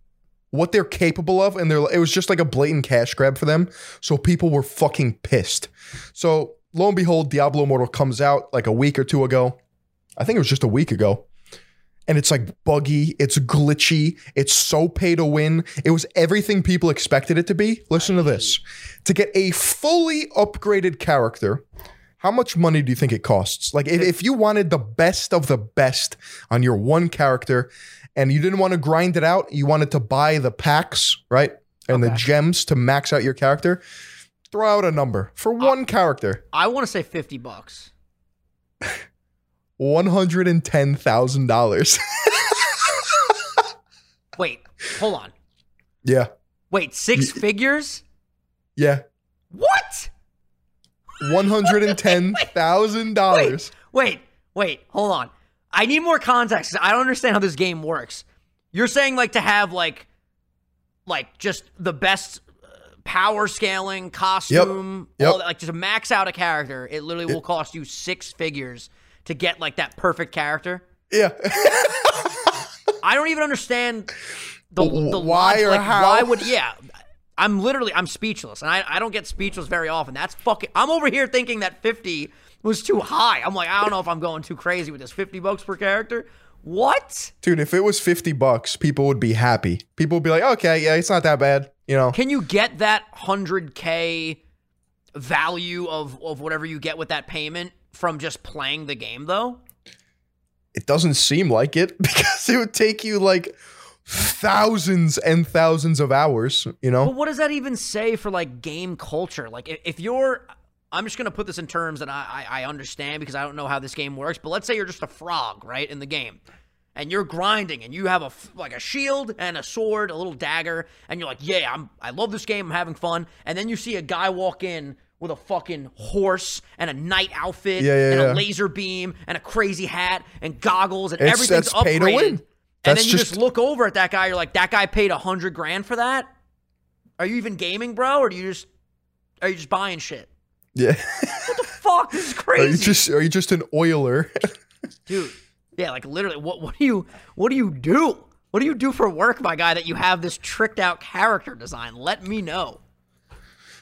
what they're capable of, and they're it was just like a blatant cash grab for them. So people were fucking pissed. So lo and behold, Diablo Immortal comes out like a week or two ago. I think it was just a week ago. And it's like buggy, it's glitchy, it's so pay to win. It was everything people expected it to be. Listen to this. To get a fully upgraded character, how much money do you think it costs? Like if, if you wanted the best of the best on your one character and you didn't want to grind it out, you wanted to buy the packs, right? And the gems to max out your character, throw out a number for one character. I want to say 50 bucks. $110,000. Wait, hold on. yeah. Wait, six figures? Yeah. What? $110,000. Wait, wait, hold on. I need more context. I don't understand how this game works. You're saying like to have like like just the best uh, power scaling, costume, Yep. that, like just max out a character, it literally will cost you six figures to get like that perfect character. Yeah. I don't even understand the, the why logic, or like, how? Why would yeah? I'm literally I'm speechless, and I, I don't get speechless very often. That's fucking. I'm over here thinking that 50 was too high. I'm like I don't know if I'm going too crazy with this 50 bucks per character. What? Dude, if it was 50 bucks, people would be happy. People would be like, okay, yeah, it's not that bad. You know? Can you get that 100k value of of whatever you get with that payment from just playing the game though? It doesn't seem like it because it would take you like thousands and thousands of hours, you know? But what does that even say for like game culture? Like if, you're I'm just gonna put this in terms that I, I I understand because I don't know how this game works. But let's say you're just a frog, right, in the game, and you're grinding, and you have a like a shield and a sword, a little dagger, and you're like, yeah, I'm I love this game, I'm having fun. And then you see a guy walk in with a fucking horse and a knight outfit Yeah, yeah, and yeah. a laser beam and a crazy hat and goggles and It's- everything's to upgraded. Win. And then you just, just- look over at that guy. You're like, that guy paid a hundred grand for that. Are you even gaming, bro, or do you just are you just buying shit? Yeah. What the fuck, this is are you crazy, just are you just an oiler? dude. Yeah, like literally, what what do you what do you do? What do you do for work, my guy? That you have this tricked out character design? Let me know.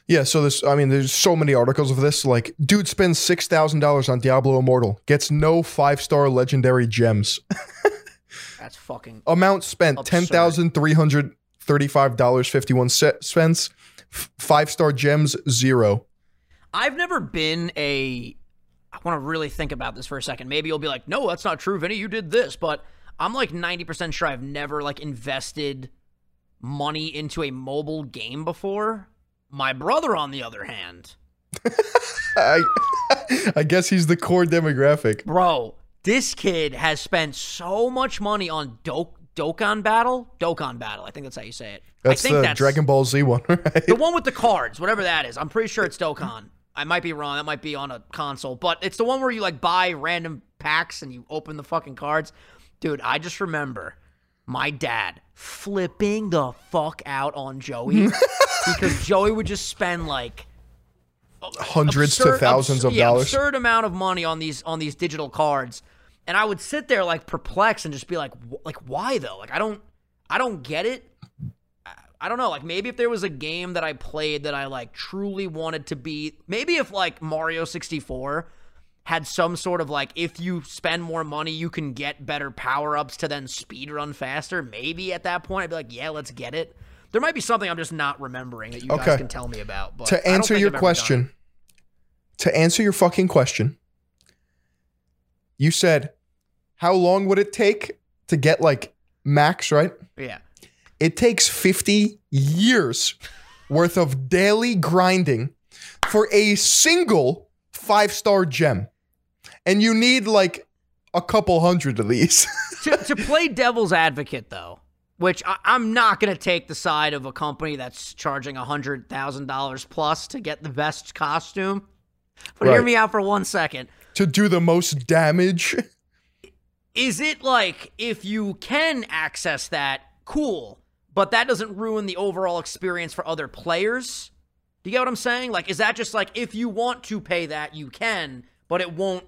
yeah, so this I mean, there's so many articles of this. Like, dude spends six thousand dollars on Diablo Immortal, gets no five star legendary gems. That's fucking Amount spent Absurd. ten thousand three hundred thirty-five dollars fifty-one cents. Five star gems zero. I've never been a. I want to really think about this for a second. Maybe you'll be like, no, that's not true, Vinny. You did this, but I'm like 90% sure I've never like invested money into a mobile game before. My brother, on the other hand, I I guess he's the core demographic. bro, this kid has spent so much money on Do- Dokkan Battle. Dokkan Battle, I think that's how you say it. That's I think the that's Dragon Ball Z one, right? the one with the cards, whatever that is. I'm pretty sure it's Dokkan. I might be wrong. That might be on a console, but it's the one where you like buy random packs and you open the fucking cards. Dude, I just remember my dad flipping the fuck out on Joey because Joey would just spend like Hundreds to thousands absurd- of yeah, dollars. absurd amount of money on these on these digital cards, and I would sit there like perplexed and just be like, like why though? Like I don't, I don't get it. I- don't know. Like maybe if there was a game that I played that I like truly wanted to be, maybe if like Mario sixty four had some sort of like if you spend more money you can get better power ups to then speed run faster, maybe at that point I'd be like, yeah, let's get it. There might be something I'm just not remembering that you Okay. guys can tell me about. But to answer your I've ever done it. question, to answer your fucking question, you said, how long would it take to get like max, right? Yeah. It takes 50 years worth of daily grinding for a single five star gem. And you need like a couple hundred of these. to, to play devil's advocate, though, which I, I'm not going to take the side of a company that's charging hundred thousand dollars plus to get the best costume. But hear me out for one second. To do the most damage. Is it like if you can access that, cool, but that doesn't ruin the overall experience for other players? Do you get what I'm saying? Like, is that just like if you want to pay that, you can, but it won't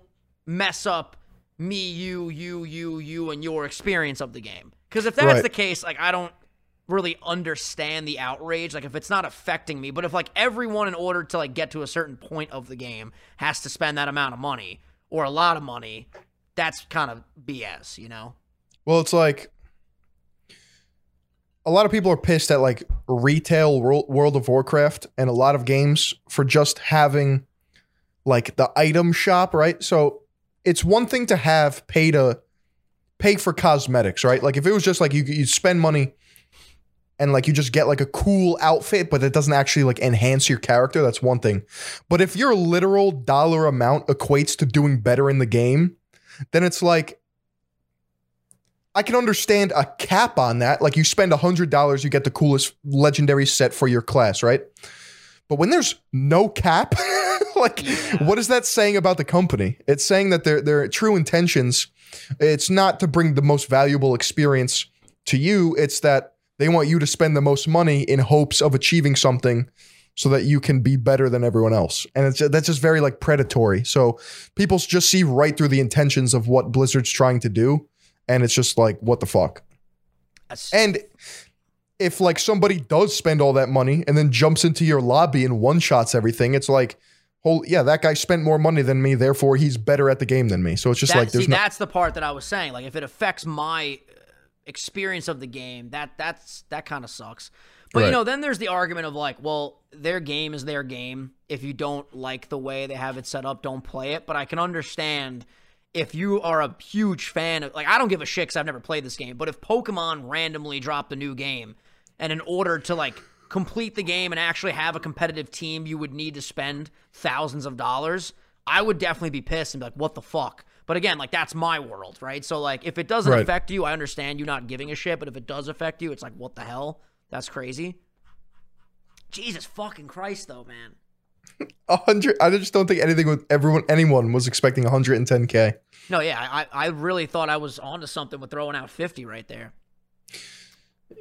mess up me, you, you, you, you, and your experience of the game? Because if that's Right. the case, like, I don't really understand the outrage. Like, if it's not affecting me, but if like everyone in order to like get to a certain point of the game has to spend that amount of money or a lot of money, that's kind of BS, you know? Well, it's like a lot of people are pissed at like retail World of Warcraft and a lot of games for just having like the item shop, right? So it's one thing to have pay to pay for cosmetics, right? Like if it was just like you you spend money and like you just get like a cool outfit, but it doesn't actually like enhance your character, that's one thing. But if your literal dollar amount equates to doing better in the game, then it's like I can understand a cap on that. Like you spend $100, you get the coolest legendary set for your class, right? But when there's no cap, like what is that saying about the company? It's saying that their their true intentions it's not to bring the most valuable experience to you, it's that they want you to spend the most money in hopes of achieving something so that you can be better than everyone else. And it's that's just very like predatory. So people just see right through the intentions of what Blizzard's trying to do and it's just like what the fuck. That's, And if like somebody does spend all that money and then jumps into your lobby and one shots everything, it's like, whole yeah, that guy spent more money than me, therefore he's better at the game than me. So it's just that- like there's see, no that's the part that I was saying. Like, if it affects my experience of the game, that that's that kind of sucks. But you know, then there's the argument of like, well, their game is their game. If you don't like the way they have it set up, don't play it. But I can understand if you are a huge fan of like I don't give a shit because I've never played this game. But if Pokemon randomly dropped a new game, and in order to like complete the game and actually have a competitive team, you would need to spend thousands of dollars. I would definitely be pissed and be like, "What the fuck?" But again, like that's my world, right? So like, if it doesn't Right. affect you, I understand you not giving a shit. But if it does affect you, it's like, what the hell? That's crazy. Jesus fucking Christ, though, man. a hundred. I just don't think anything with everyone anyone was expecting 110k. No, yeah, I I really thought I was onto something with throwing out fifty right there.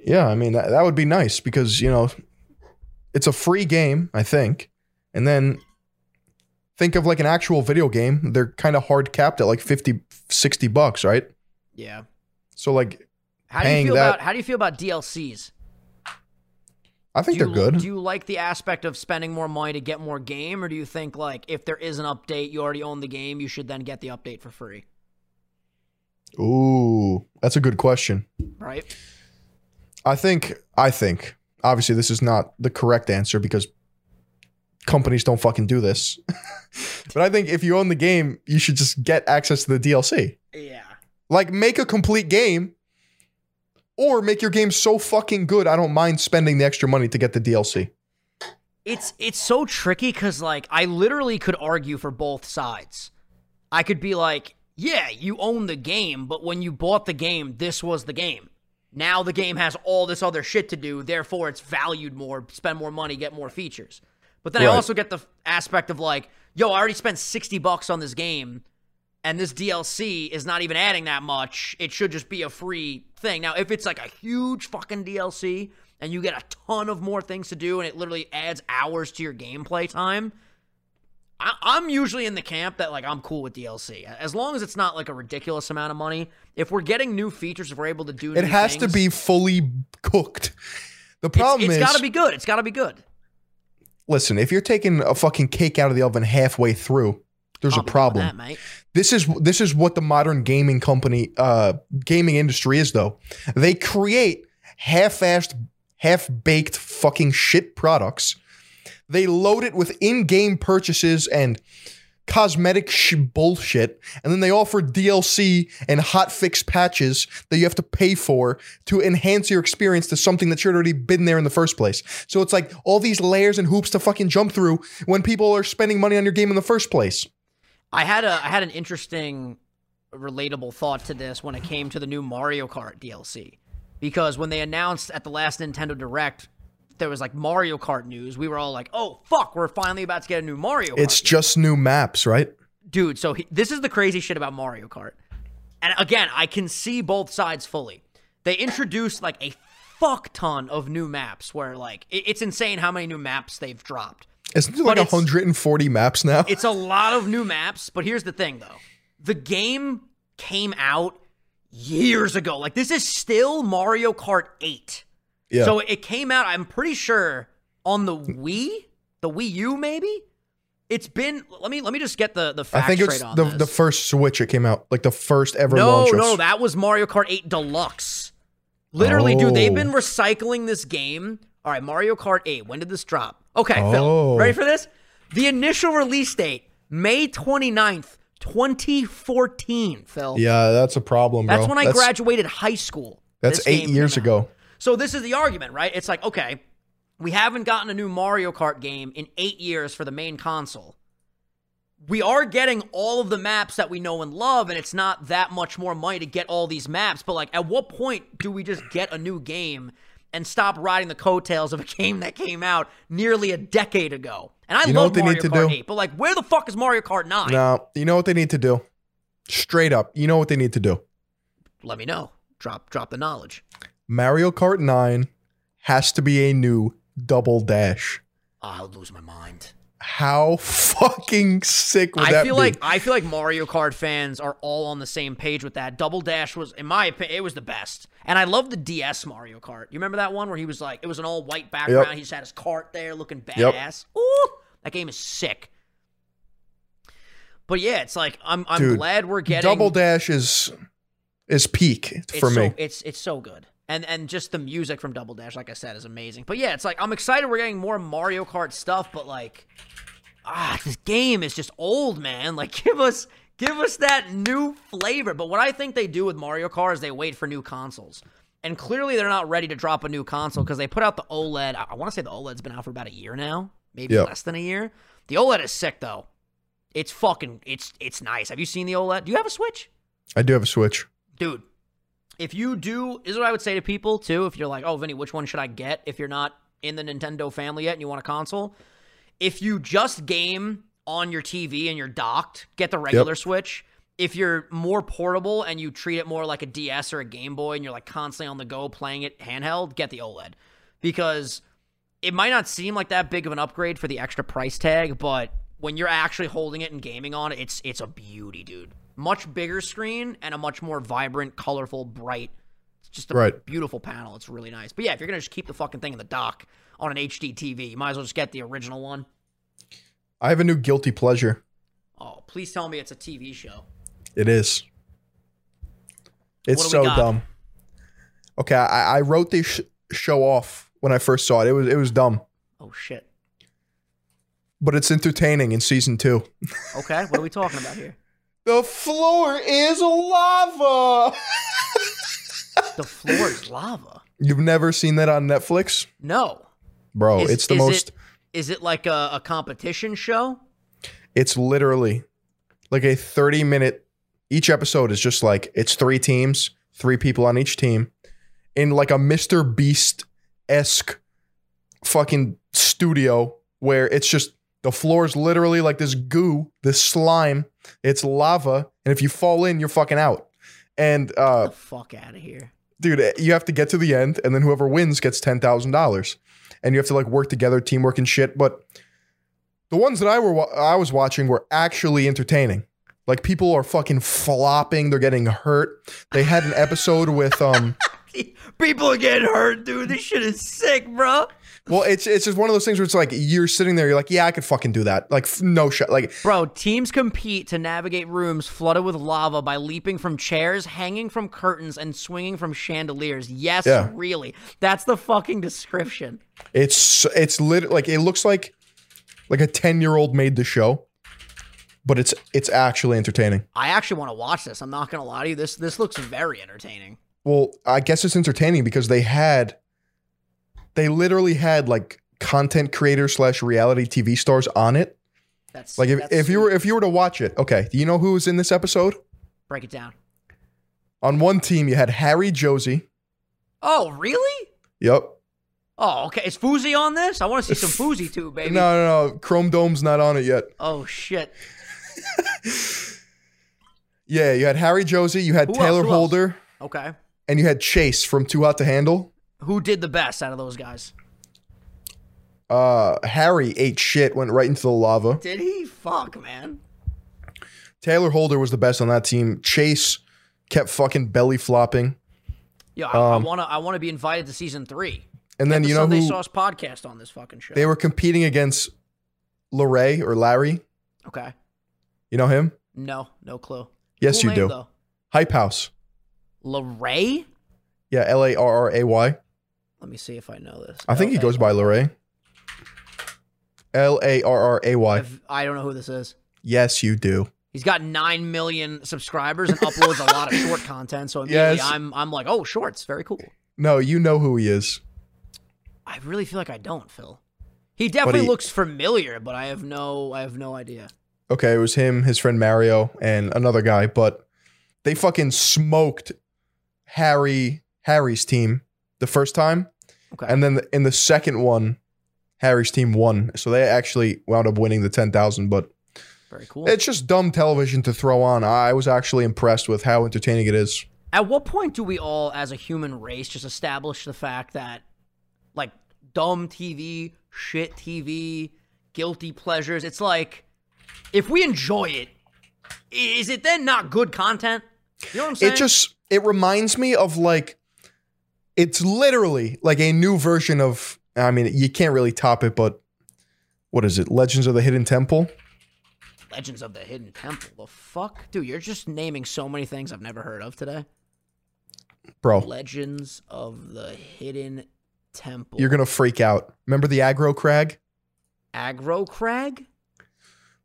Yeah, I mean that, that would be nice because you know it's a free game, I think, and then think of like an actual video game. They're kind of hard capped at like 50, 60 bucks, right? Yeah. So like, How do you feel that- about how do you feel about DLCs? I think do they're you, good. Do you like the aspect of spending more money to get more game, or do you think like if there is an update, you already own the game, you should then get the update for free, Ooh, that's a good question. right? I think I think obviously this is not the correct answer because companies don't fucking do this. but I think if you own the game, you should just get access to the DLC. Yeah. Like make a complete game or make your game so fucking good I don't mind spending the extra money to get the DLC. It's it's so tricky because like I literally could argue for both sides. I could be like, yeah, you own the game, but when you bought the game, this was the game. Now the game has all this other shit to do, therefore it's valued more, spend more money, get more features. But then I also get the aspect of like, yo, I already spent 60 bucks on this game and this DLC is not even adding that much. It should just be a free thing. Now, if it's like a huge fucking DLC and you get a ton of more things to do and it literally adds hours to your gameplay time, I- I'm usually in the camp that like I'm cool with DLC as long as it's not like a ridiculous amount of money. If we're getting new features, if we're able to do, It has to be fully cooked. The It's, problem it's is it's got to be good. It's got to be good. Listen, if you're taking a fucking cake out of the oven halfway through, there's a I'll problem. that. This is this is what the modern gaming company, uh, gaming industry is though. They create half-assed, half-baked fucking shit products. They load it with in-game purchases and cosmetic sh- bullshit, and then they offer DLC and hotfix patches that you have to pay for to enhance your experience to something that should already been there in the first place. So it's like all these layers and hoops to fucking jump through when people are spending money on your game in the first place. I had a I had an interesting relatable thought to this when it came to the new Mario Kart DLC. Because when they announced at the last Nintendo Direct there was like Mario Kart news, we were all like, "Oh fuck, we're finally about to get a new Mario Kart." It's game." just new maps, right? dude so he, this is the crazy shit about mario kart and again i can see both sides fully they introduced like a fuck ton of new maps where like it- it's insane how many new maps they've dropped Isn't there like it's- 140 maps now? it's a lot of new maps but here's the thing though the game came out years ago like this is still mario kart 8 yeah. so it came out i'm pretty sure on the wii the wii u maybe it's been let me let me just get the the I facts think it's straight on the, this. the first Switch it came out, like the first ever No, no, that was Mario Kart 8 Deluxe. Literally, dude, they've been Oh. recycling this game. All right, Mario Kart 8. When did this drop? Okay, Oh. Phil, ready for this? The initial release date, May 29th, 2014, Phil. yeah, that's a problem, bro. That's when I that's, graduated high school. That's eight years ago. So this is the argument, right? It's like, okay, we haven't gotten a new Mario Kart game in eight years for the main console. We are getting all of the maps that we know and love, and it's not that much more money to get all these maps. But like, at what point do we just get a new game and stop riding the coattails of a game that came out nearly a decade ago? And I You love what they Mario need to Kart do? 8, but like, where the fuck is Mario Kart 9? Now, you know what they need to do? Straight up, you know what they need to do? Let me know. Drop, drop the knowledge. Mario Kart 9 has to be a new double dash. Ah, I'll lose my mind. How fucking sick would I that feel be? like I feel like Mario Kart fans are all on the same page with that. Double Dash was, in my opinion, it was the best, and I love the DS Mario Kart. You remember that one where he was like, it was an all white background. He just had his cart there, looking Yep. badass. Ooh, that game is sick. But yeah, it's like I'm I'm Dude, glad we're getting double dash is is peak it's for so, me. It's it's so good. And and just the music from Double Dash, like I said, is amazing. But yeah, it's like I'm excited we're getting more Mario Kart stuff, but like ah, this game is just old, man. Like give us give us that new flavor. But what I think they do with Mario Kart is they wait for new consoles. And clearly they're not ready to drop a new console because they put out the OLED. I, I want to say the OLED's been out for about a year now, maybe Yep. less than a year. The OLED is sick though. It's fucking it's it's nice. Have you seen the OLED? Do you have a Switch? I do have a Switch. dude if you do this is what i would say to people too if you're like oh vinny which one should i get if you're not in the nintendo family yet and you want a console? If you just game on your tv and you're docked get the regular switch. If you're more portable and you treat it more like a ds or a game boy and you're like constantly on the go playing it handheld get the oled because it might not seem like that big of an upgrade for the extra price tag but when you're actually holding it and gaming on it it's it's a beauty dude much bigger screen and a much more vibrant colorful bright it's just a Right. beautiful panel it's really nice but yeah if you're gonna just keep the fucking thing in the dock on an hd tv you might as well just get the original one. I have a new guilty pleasure. Oh, please tell me it's a tv show It is. It's so got? dumb. Okay, I, I wrote this sh- show off when I first saw it. It was it was dumb, oh shit but it's entertaining in season two. okay what are we talking about here The floor is lava. the floor is lava You've never seen that on Netflix, no bro? Is- it's the is most. it, is it like a, a competition show It's literally like a thirty minute. Each episode is just like it's three teams, three people on each team, in like a Mr. Beast esque fucking studio where it's just the floor is literally like this goo, this slime. It's lava, and if you fall in, you're fucking out. And uh, Get the fuck out of here dude, eh, you have to get to the end, and then whoever wins gets ten thousand dollars, and you have to like work together, teamwork and shit. But the ones that I were I was watching were actually entertaining. Like people are fucking flopping, they're getting hurt. They had an episode with um people are getting hurt dude this shit is sick bro Well, it's it's just one of those things where it's like you're sitting there, you're like, yeah, I could fucking do that. Like, no shot. Like, Bro, teams compete to navigate rooms flooded with lava by leaping from chairs, hanging from curtains, and swinging from chandeliers. Yes, Yeah. really. That's the fucking description. it's it's lit like it looks like like a ten year old made the show, but it's it's actually entertaining. I actually want to watch this. I'm not gonna lie to you. This this looks very entertaining. Well, I guess it's entertaining because they had, they literally had like content creators slash reality TV stars on it. That's Like if, that's if you were if you were to watch it, okay, do you know who was in this episode? break it down. On one team, you had Harry Jowsey. Oh, really? Yep. Oh, okay. Is Fuzi on this? I want to see some Fuzi too, baby. No, no, no. Chrome Dome's not on it yet. Oh shit. Yeah, you had Harry Jowsey, you had Who? Taylor else? Holder, Okay. and you had Chase from Too Hot to Handle. Who did the best out of those guys? Uh, Harry ate shit, went right into the lava. Did he? Fuck, man. Taylor Holder was the best on that team. Chase kept fucking belly flopping. Yo, I, Um, I wanna I wanna be invited to season three. And then the you know Sunday who Sauce podcast on this fucking show. they were competing against Larray or Larry. okay. You know him? No, no clue. Yes, Cool you name, do. Though. Hype House. Larray? Yeah, L A R R A Y. Let me see if I know this. I think he goes by Larray. L A R R A Y. I don't know who this is. Yes, you do. He's got nine million subscribers and uploads a lot of short content. So immediately Yes. I'm I'm like, oh, shorts, very cool. No, you know who he is. I really feel like I don't, Phil. He definitely he- looks familiar, but I have no I have no idea. Okay, it was him, his friend Mario, and another guy, but they fucking smoked Harry Harry's team the first time, Okay. and then in the second one, Harry's team won. So they actually wound up winning the ten thousand. But very cool. it's just dumb television to throw on. I was actually impressed with how entertaining it is. At what point do we all, as a human race, just establish the fact that, like, dumb TV, shit TV, guilty pleasures? It's like, if we enjoy it, is it then not good content? You know what I'm saying? It just it reminds me of like it's literally like a new version of I mean you can't really top it but what is it Legends of the Hidden Temple Legends of the Hidden Temple. The fuck, dude! You're just naming so many things I've never heard of today. bro Legends of the Hidden Temple. you're going to freak out remember the aggro crag Aggro Crag.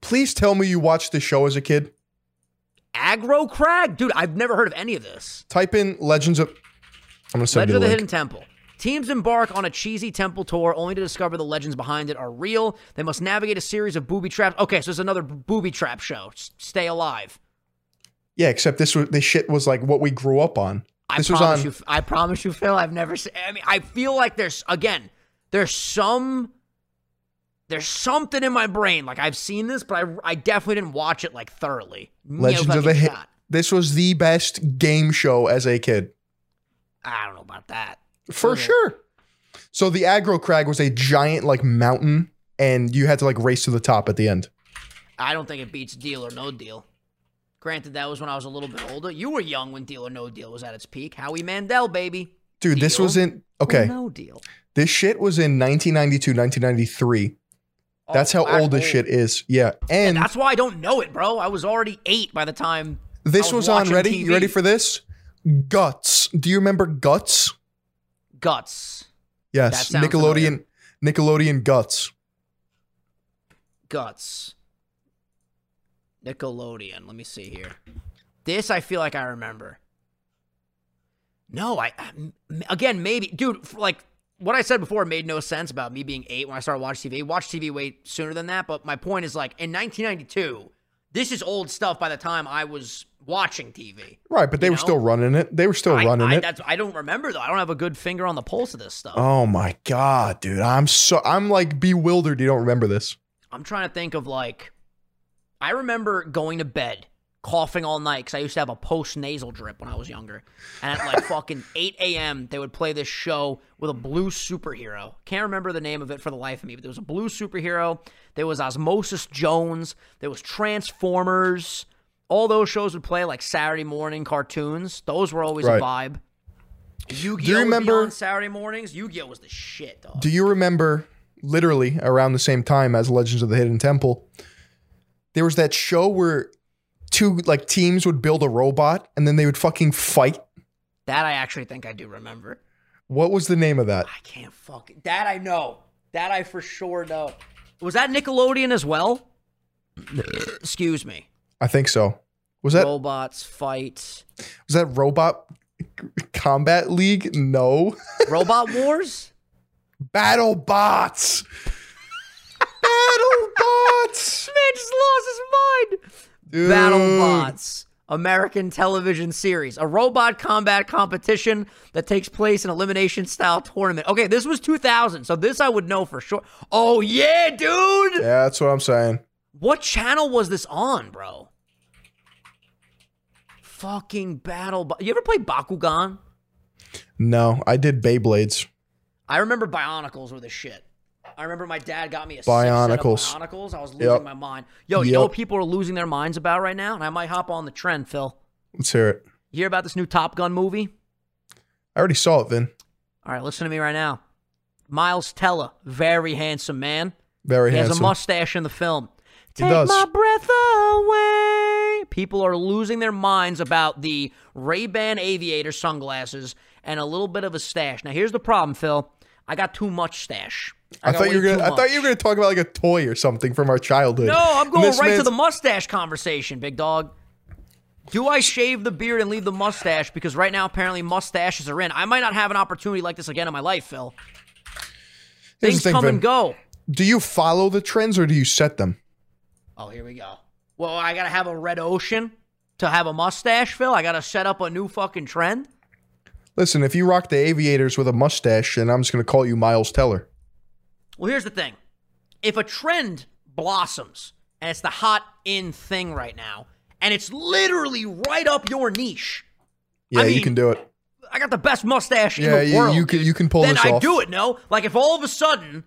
please tell me you watched the show as a kid Aggro Crag, dude. I've never heard of any of this. type in Legends of I'm to send Legend of the. Hidden Temple. Teams embark on a cheesy temple tour only to discover the legends behind it are real. They must navigate a series of booby traps. Okay, so it's another booby trap show. S- Stay alive. yeah except this was this shit was like what we grew up on I this was promise on you. I promise you, Phil. I've never. Seen, I mean, I feel like there's again. There's some. There's something in my brain. Like I've seen this, but I, I definitely didn't watch it like thoroughly. Legends of the Hit this was the best game show as a kid I don't know about that. For Okay. sure. So the aggro crag was a giant like mountain, and you had to like race to the top at the end. I don't think it beats Deal or No Deal. Granted, that was when I was a little bit older. You were young when Deal or No Deal was at its peak. Howie Mandel, baby. Dude, this was in Or okay. no deal. This shit was in 1992, 1993. That's Oh, how old this shit is. Yeah. And That's why I don't know it, bro. I was already eight by the time. this was was, on ready. TV. You ready for this? Guts. Do you remember Guts? Guts. Yes. Nickelodeon Nickelodeon Guts. Guts. Nickelodeon. Let me see here. This I feel like I remember. No, I again maybe, dude. Like what I said before made no sense about me being eight when I started watching TV. Watched TV way sooner than that, but my point is like in 1992, this is old stuff. By the time I was watching TV, Right, but they were know? still running it. They were still I, running I, it. That's, I don't remember though. I don't have a good finger on the pulse of this stuff. Oh my god, dude. I'm so I'm like bewildered you don't remember this. I'm trying to think of like, I remember going to bed coughing all night because I used to have a post nasal drip when I was younger. And at like fucking 8 a.m., they would play this show with a blue superhero. Can't remember the name of it for the life of me, but there was a blue superhero. There was Osmosis Jones. There was Transformers. All those shows would play like Saturday morning cartoons. Those were always Right. a vibe. Yu-Gi-Oh! remember- on Saturday mornings. Yu-Gi-Oh! was the shit, dog. Do you remember literally around the same time as Legends of the Hidden Temple? There was that show where two like teams would build a robot and then they would fucking fight. that I actually think I do remember. What was the name of that? I can't fucking. That I know. That I for sure know. Was that Nickelodeon as well? Excuse me. I think so. Was that Robots fight. was that Robot Combat League? No. Robot Wars? Battle Bots. Battle Bots. Man just lost his mind. Dude. Battle Bots. American television series, a robot combat competition that takes place in elimination style tournament. Okay, this was 2000, so this I would know for sure. Oh yeah, dude. Yeah, that's what I'm saying. What channel was this on, bro? Fucking Battle Bo- You ever play Bakugan? No, I did Beyblades. I remember Bionicles were the shit. I remember my dad got me a sick set of Bionicles. Bionicles. I was losing Yep. my mind. Yo, you know what people are losing their minds about right now? And I might hop on the trend, Phil. Let's hear it. You hear about this new Top Gun movie? I already saw it, Vin. All right, listen to me right now. Miles Teller, very handsome man. Very He has a mustache in the film. He Take does. my breath away. People are losing their minds about the Ray-Ban aviator sunglasses and a little bit of a stash. Now, here's the problem, Phil. I got too much stash. I, got thought you were gonna. I thought you were gonna talk about like a toy or something from our childhood. No, I'm going right to the mustache conversation, big dog. Do I shave the beard and leave the mustache? Because right now, apparently, mustaches are in. I might not have an opportunity like this again in my life, Phil. Here's Things thing, come Vin. and go. Do you follow the trends or do you set them? Oh, here we go. Well, I gotta have a red ocean to have a mustache, Phil. I gotta set up a new fucking trend. Listen, if you rock the aviators with a mustache, then I'm just gonna call you Miles Teller. Well, here's the thing: if a trend blossoms and it's the hot in thing right now, and it's literally right up your niche, Yeah, you mean, can do it. I got the best mustache in the you, world. you can you can pull then this I off. do it. No, like if all of a sudden,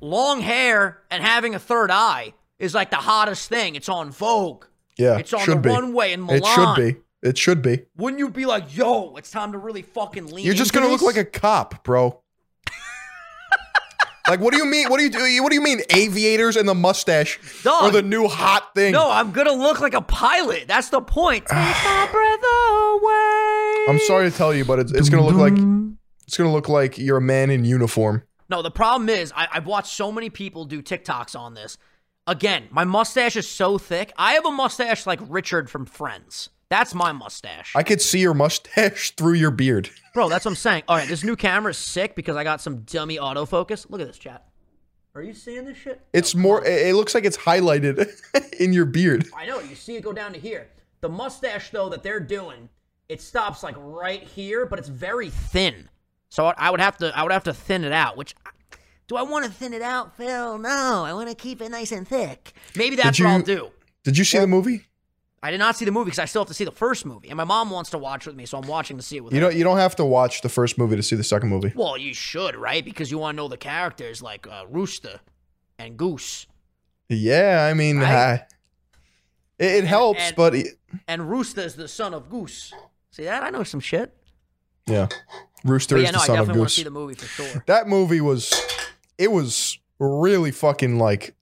long hair and having a third eye is like the hottest thing. It's on Vogue. Yeah, It's on should the be. runway in Milan. It should be. It should be. Wouldn't you be like, yo, it's time to really fucking lean? You're just gonna look like a cop, bro. like, what do you mean? What do you do? What do you mean? Aviators and the mustache Dog. are the new hot thing. No, I'm gonna look like a pilot. That's the point. Take my breath away. I'm sorry to tell you, but it's, it's gonna look like it's gonna look like you're a man in uniform. No, the problem is I, I've watched so many people do TikToks on this. Again, my mustache is so thick. I have a mustache like Richard from Friends. That's my mustache. I could see your mustache through your beard. Bro, that's what I'm saying. All right, this new camera is sick because I got some dummy autofocus. Look at this, chat. Are you seeing this shit? It's more. It, it looks like it's highlighted in your beard. I know. You see it go down to here. The mustache, though, that they're doing, it stops like right here, but it's very thin. So I I would have to, I would have to thin it out. Which, do I want to thin it out, Phil? No, I want to keep it nice and thick. Maybe that's Did what I'll do. Did you see the movie? I did not see the movie because I still have to see the first movie, and my mom wants to watch with me, so I'm watching to see it with You her. don't. You don't have to watch the first movie to see the second movie. Well, you should, right? Because you want to know the characters like uh, Rooster and Goose. Yeah, I mean, Right? uh, it, it helps, and- but it, And Rooster is the son of Goose. See that? I know some shit. yeah, Rooster But is no, the son of definitely want to Goose. see the movie for sure. that movie was, it was really fucking like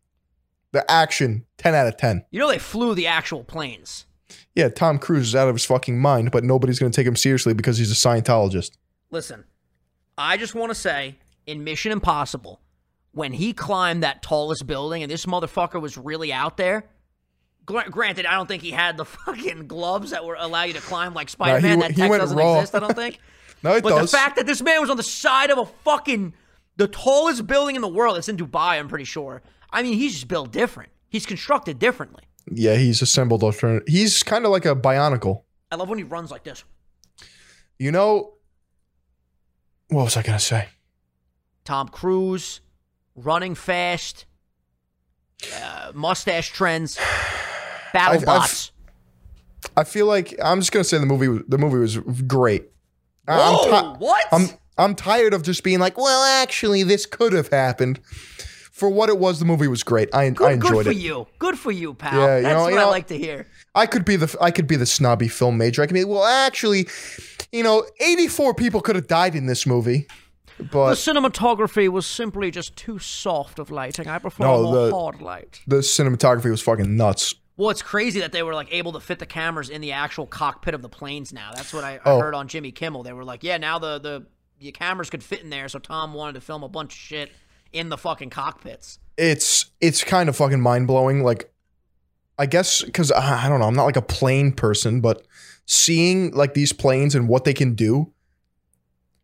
the action. Ten out of ten. You know they flew the actual planes. Yeah, Tom Cruise is out of his fucking mind, but nobody's gonna take him seriously because he's a Scientologist. Listen, I just want to say in Mission Impossible, when he climbed that tallest building and this motherfucker was really out there. gra- Granted, I don't think he had the fucking gloves that were allow you to climb like Spider Man. he- that tech doesn't raw. exist. I don't think. No, it But does. the fact that this man was on the side of a fucking the tallest building in the world, it's in Dubai, I'm pretty sure. I mean, he's just built different. He's constructed differently. yeah, he's assembled alternative. He's kind of like a bionicle. I love when he runs like this. You know, what was I gonna say? Tom Cruise, running fast, uh, mustache trends, battle I've- I've- bots. I feel like I'm just gonna say the movie. The movie was great. Whoa, I'm ti- what? I'm I'm tired of just being like, well, actually, this could have happened. For what it was, the movie was great. I, Good, I enjoyed it. good for it. you. Good for you, pal. Yeah, you That's know- what you I like to hear. I could be the I could be the snobby film major. I can be well, actually, you know, 84 people could have died in this movie, But The cinematography was simply just too soft of lighting. I prefer No, more the- hard light. the cinematography was fucking nuts. Well, it's crazy that they were like able to fit the cameras in the actual cockpit of the planes now. That's what I, I Oh. heard on Jimmy Kimmel. They were like, yeah, now the, the the cameras could fit in there. So Tom wanted to film a bunch of shit in the fucking cockpits. It's it's kind of fucking mind blowing. Like, I guess because I don't know, I'm not like a plane person, but seeing like these planes and what they can do.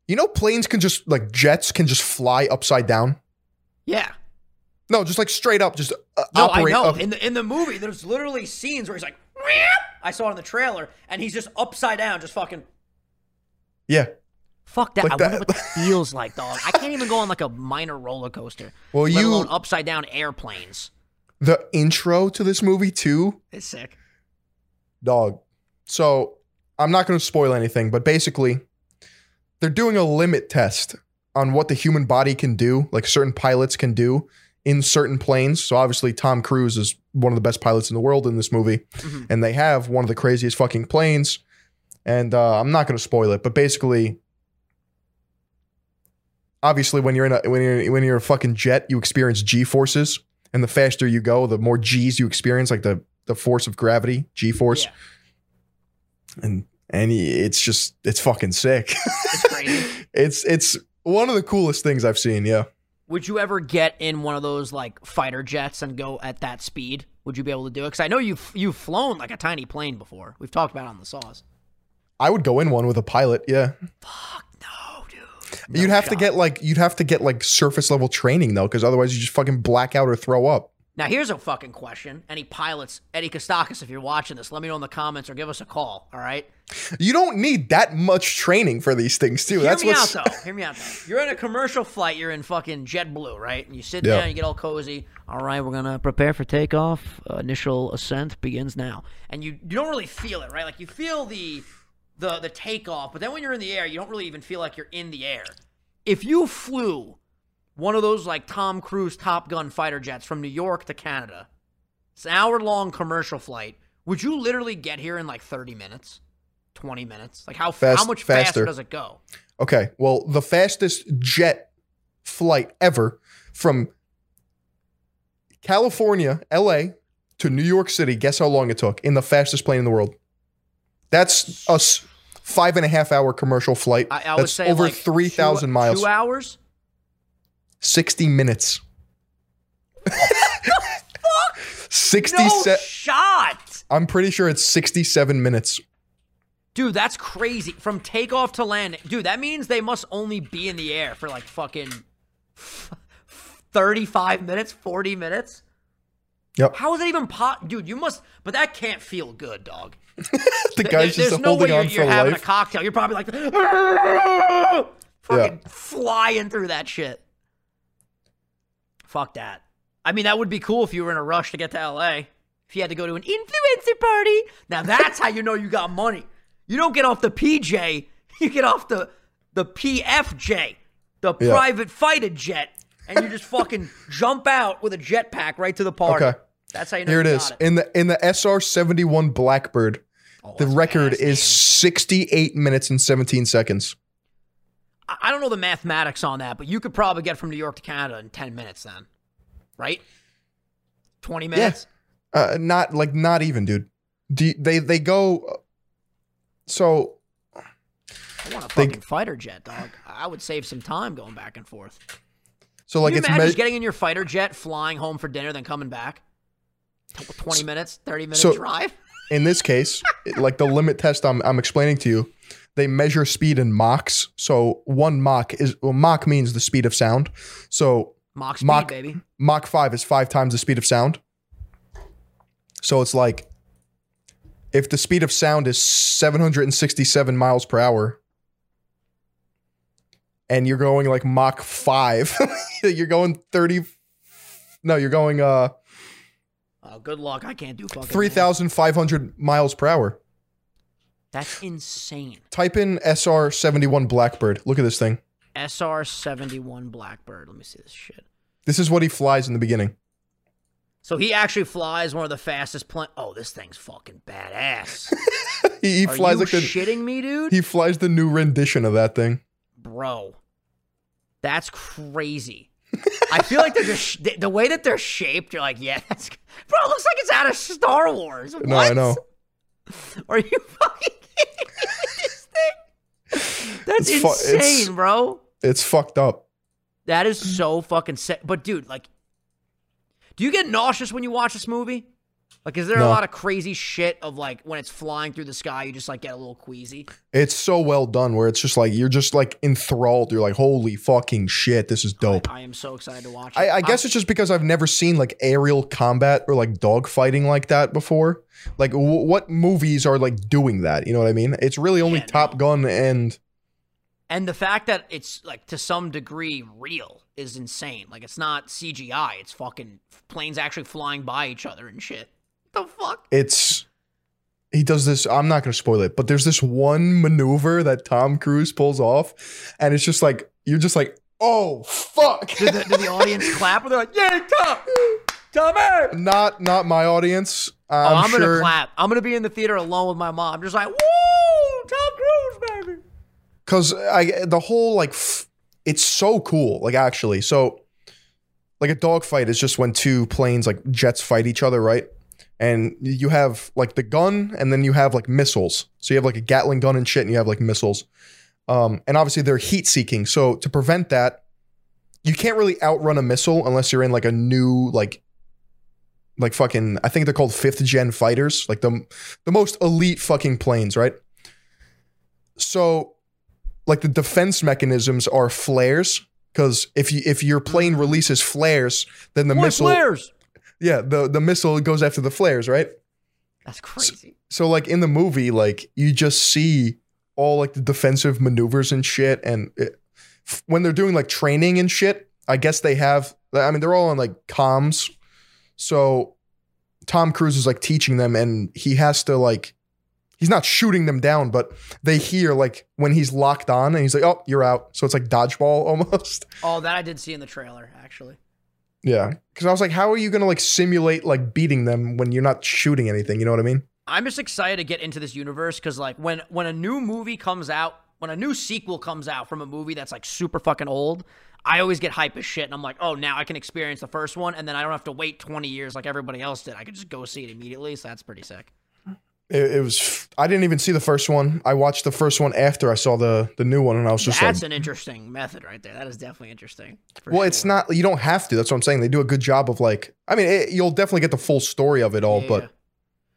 You know, planes can just like jets can just fly upside down. Yeah. No, just like straight up, just uh, No, operate. I know. up- In the in the movie, there's literally scenes where he's like. I saw it in the trailer, and he's just upside down, just fucking. yeah. Fuck that! Like I wonder that. what that feels like, dog. I can't even go on like a minor roller coaster. Well, let you- alone upside down airplanes. The intro to this movie too It's sick. dog. So I'm not going to spoil anything, but basically, they're doing a limit test on what the human body can do, like certain pilots can do in certain planes. So obviously, Tom Cruise is one of the best pilots in the world in this movie, Mhm. and they have one of the craziest fucking planes. And uh, I'm not going to spoil it, but basically. Obviously, when you're in a when you're when you're a fucking jet, you experience G forces, and the faster you go, the more G's you experience, like the the force of gravity, G force Yeah, and and it's just it's fucking sick. it's it's it's one of the coolest things I've seen. Yeah, Would you ever get in one of those like fighter jets and go at that speed? Would you be able to do it? Because I know you've you've flown like a tiny plane before. We've talked about it on the saws. I would go in one with a pilot. Yeah, Fuck dude. you'd No have to get like you'd have to get like surface level training though, because otherwise you just fucking black out or throw up. Now here's a fucking question. Any pilots, Eddie Kostakis, if you're watching this, let me know in the comments or give us a call. All right. You don't need that much training for these things too. Hear That's me what's out though. Hear me out though. You're in a commercial flight. You're in fucking JetBlue, right? And you sit Yeah. down, you get all cozy. All right, we're gonna prepare for takeoff. Uh, initial ascent begins now. And you you don't really feel it, right? Like you feel the the the takeoff, but then when you're in the air, you don't really even feel like you're in the air. If you flew one of those like Tom Cruise Top Gun fighter jets from New York to Canada, it's an hour long commercial flight. Would you literally get here in like 30 minutes? 20 minutes? Like how Fast, how much faster faster. does it go? okay. Well, the fastest jet flight ever from California, L.A. to New York City. Guess how long it took in the fastest plane in the world? That's a five and a half hour commercial flight. I, I would That's say over like three thousand miles. Two hours? 60 minutes. 67 No shot, I'm pretty sure it's 67 minutes. dude. That's crazy. From takeoff to landing, dude. That means they must only be in the air for like fucking thirty-five minutes, forty minutes. Yep. How is that even pot, dude? You must, but that can't feel good, dog. The guy's there's just no holding way on you're, you're for having life. a cocktail. You're probably like fucking flying through that shit. Fuck that. I mean, that would be cool if you were in a rush to get to LA. If you had to go to an influencer party. Now that's how you know you got money. You don't get off the PJ, you get off the the PFJ, the Yeah. private fighter jet, and you just fucking jump out with a jetpack right to the party. Okay. That's how you know Here it you is. it. In the in the SR-71 Blackbird, Oh, the record is name. 68 minutes and 17 seconds. I don't know the mathematics on that, but you could probably get from New York to Canada in 10 minutes then. Right? 20 minutes? Uh, not like not even, dude. Do you- they they go so I want a They- fucking fighter jet, dog. I would save some time going back and forth. so like Can you it's imagine me- just getting in your fighter jet, flying home for dinner, then coming back? T- 20 minutes, 30 minute so- drive? In this case, like the limit test I'm I'm explaining to you, they measure speed in Machs. So one Mach is well, Mach means the speed of sound. So Mach speed, Mach- baby. Mach 5 is five times the speed of sound. So it's like if the speed of sound is 767 miles per hour and you're going like Mach 5, you're going 30 No, you're going uh Oh, good luck. I can't do fucking 3500 miles per hour. That's insane. Type in SR71 Blackbird. Look at this thing. SR 71 Blackbird. Let me see this shit. This is what he flies in the beginning. So he actually flies one of the fastest plane. Oh, this thing's fucking badass. He, he Are flies like the shitting me, dude? he flies the new rendition of that thing. Bro, that's crazy. I feel like they're just the, way that they're shaped. You're like, yeah, that's bro. It looks like it's out of Star Wars. What? No, I know. Are you fucking kidding this thing? That's It's fu- insane, it's- bro. It's fucked up. That is so fucking sick. But dude, like, do you get nauseous when you watch this movie? Like, is there a lot of crazy shit of like when it's flying through the sky, you just like get a little queasy? It's so well done where it's just like you're just like enthralled. You're like, holy fucking shit, this is dope. I am so excited to watch it. I, I guess it's just because I've never seen like aerial combat or like dog fighting like that before. Like, w- what movies are like doing that? You know what I mean? It's really only Yeah, no. Top Gun and And the fact that it's like to some degree real is insane. Like it's not CGI. It's fucking planes actually flying by each other and shit. The fuck? it's he does this i'm not going to spoil it but there's this one maneuver that tom cruise pulls off and it's just like you're just like oh fuck Did the, did the audience clap? Or they're like, "Yeah, Tom, Tommy!" not not my audience Oh, i'm, I'm sure gonna clap. I'm gonna be in the theater alone with my mom, just like, "Woo, Tom Cruise, baby!" because i the whole like f- it's so cool like actually so like a dogfight is just when two planes like jets fight each other right and you have like the gun and then you have like missiles. So you have like a gatling gun and shit and you have like missiles. Um, and obviously they're heat seeking. So to prevent that you can't really outrun a missile unless you're in like a new like like fucking i think they're called fifth gen fighters like the the most elite fucking planes right? So like the defense mechanisms are flares because if you if your plane releases flares then the Boy, missile flares. Yeah the the missile goes after the flares right That's crazy. so like in the movie like you just see all like the defensive maneuvers and shit and it, f- when they're doing like training and shit i guess they have i mean they're all on like comms so tom cruise is like teaching them and he has to like he's not shooting them down but they hear like when he's locked on and he's like oh you're out so it's like dodgeball almost Oh, that I did see in the trailer, actually. Yeah because i was like how are you gonna like simulate like beating them when you're not shooting anything you know what i mean I'm just excited to get into this universe because, like, when when a new movie comes out, when a new sequel comes out from a movie that's like super fucking old, I always get hype as shit, and I'm like, oh, now I can experience the first one, and then I don't have to wait 20 years like everybody else did. I could just go see it immediately, so that's pretty sick. It, it was. I didn't even see the first one. I watched the first one after I saw the the new one, and I was just That's like, an interesting method right there. That is definitely interesting. "Well, it's not. You don't have to." That's what I'm saying. They do a good job of like. I mean, it, you'll definitely get the full story of it all, Yeah. but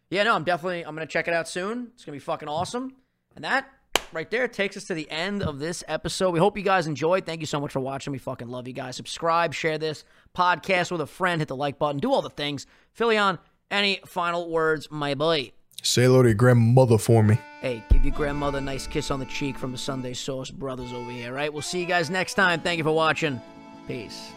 yeah, no, I'm definitely I'm gonna check it out soon. It's gonna be fucking awesome. And that right there takes us to the end of this episode. We hope you guys enjoyed. Thank you so much for watching. We fucking love you guys. Subscribe, share this podcast with a friend, hit the like button, do all the things. Philion, any final words, my boy? Say hello to your grandmother for me. Hey, give your grandmother a nice kiss on the cheek from the Sunday Sauce Brothers over here, right? We'll see you guys next time. Thank you for watching. Peace.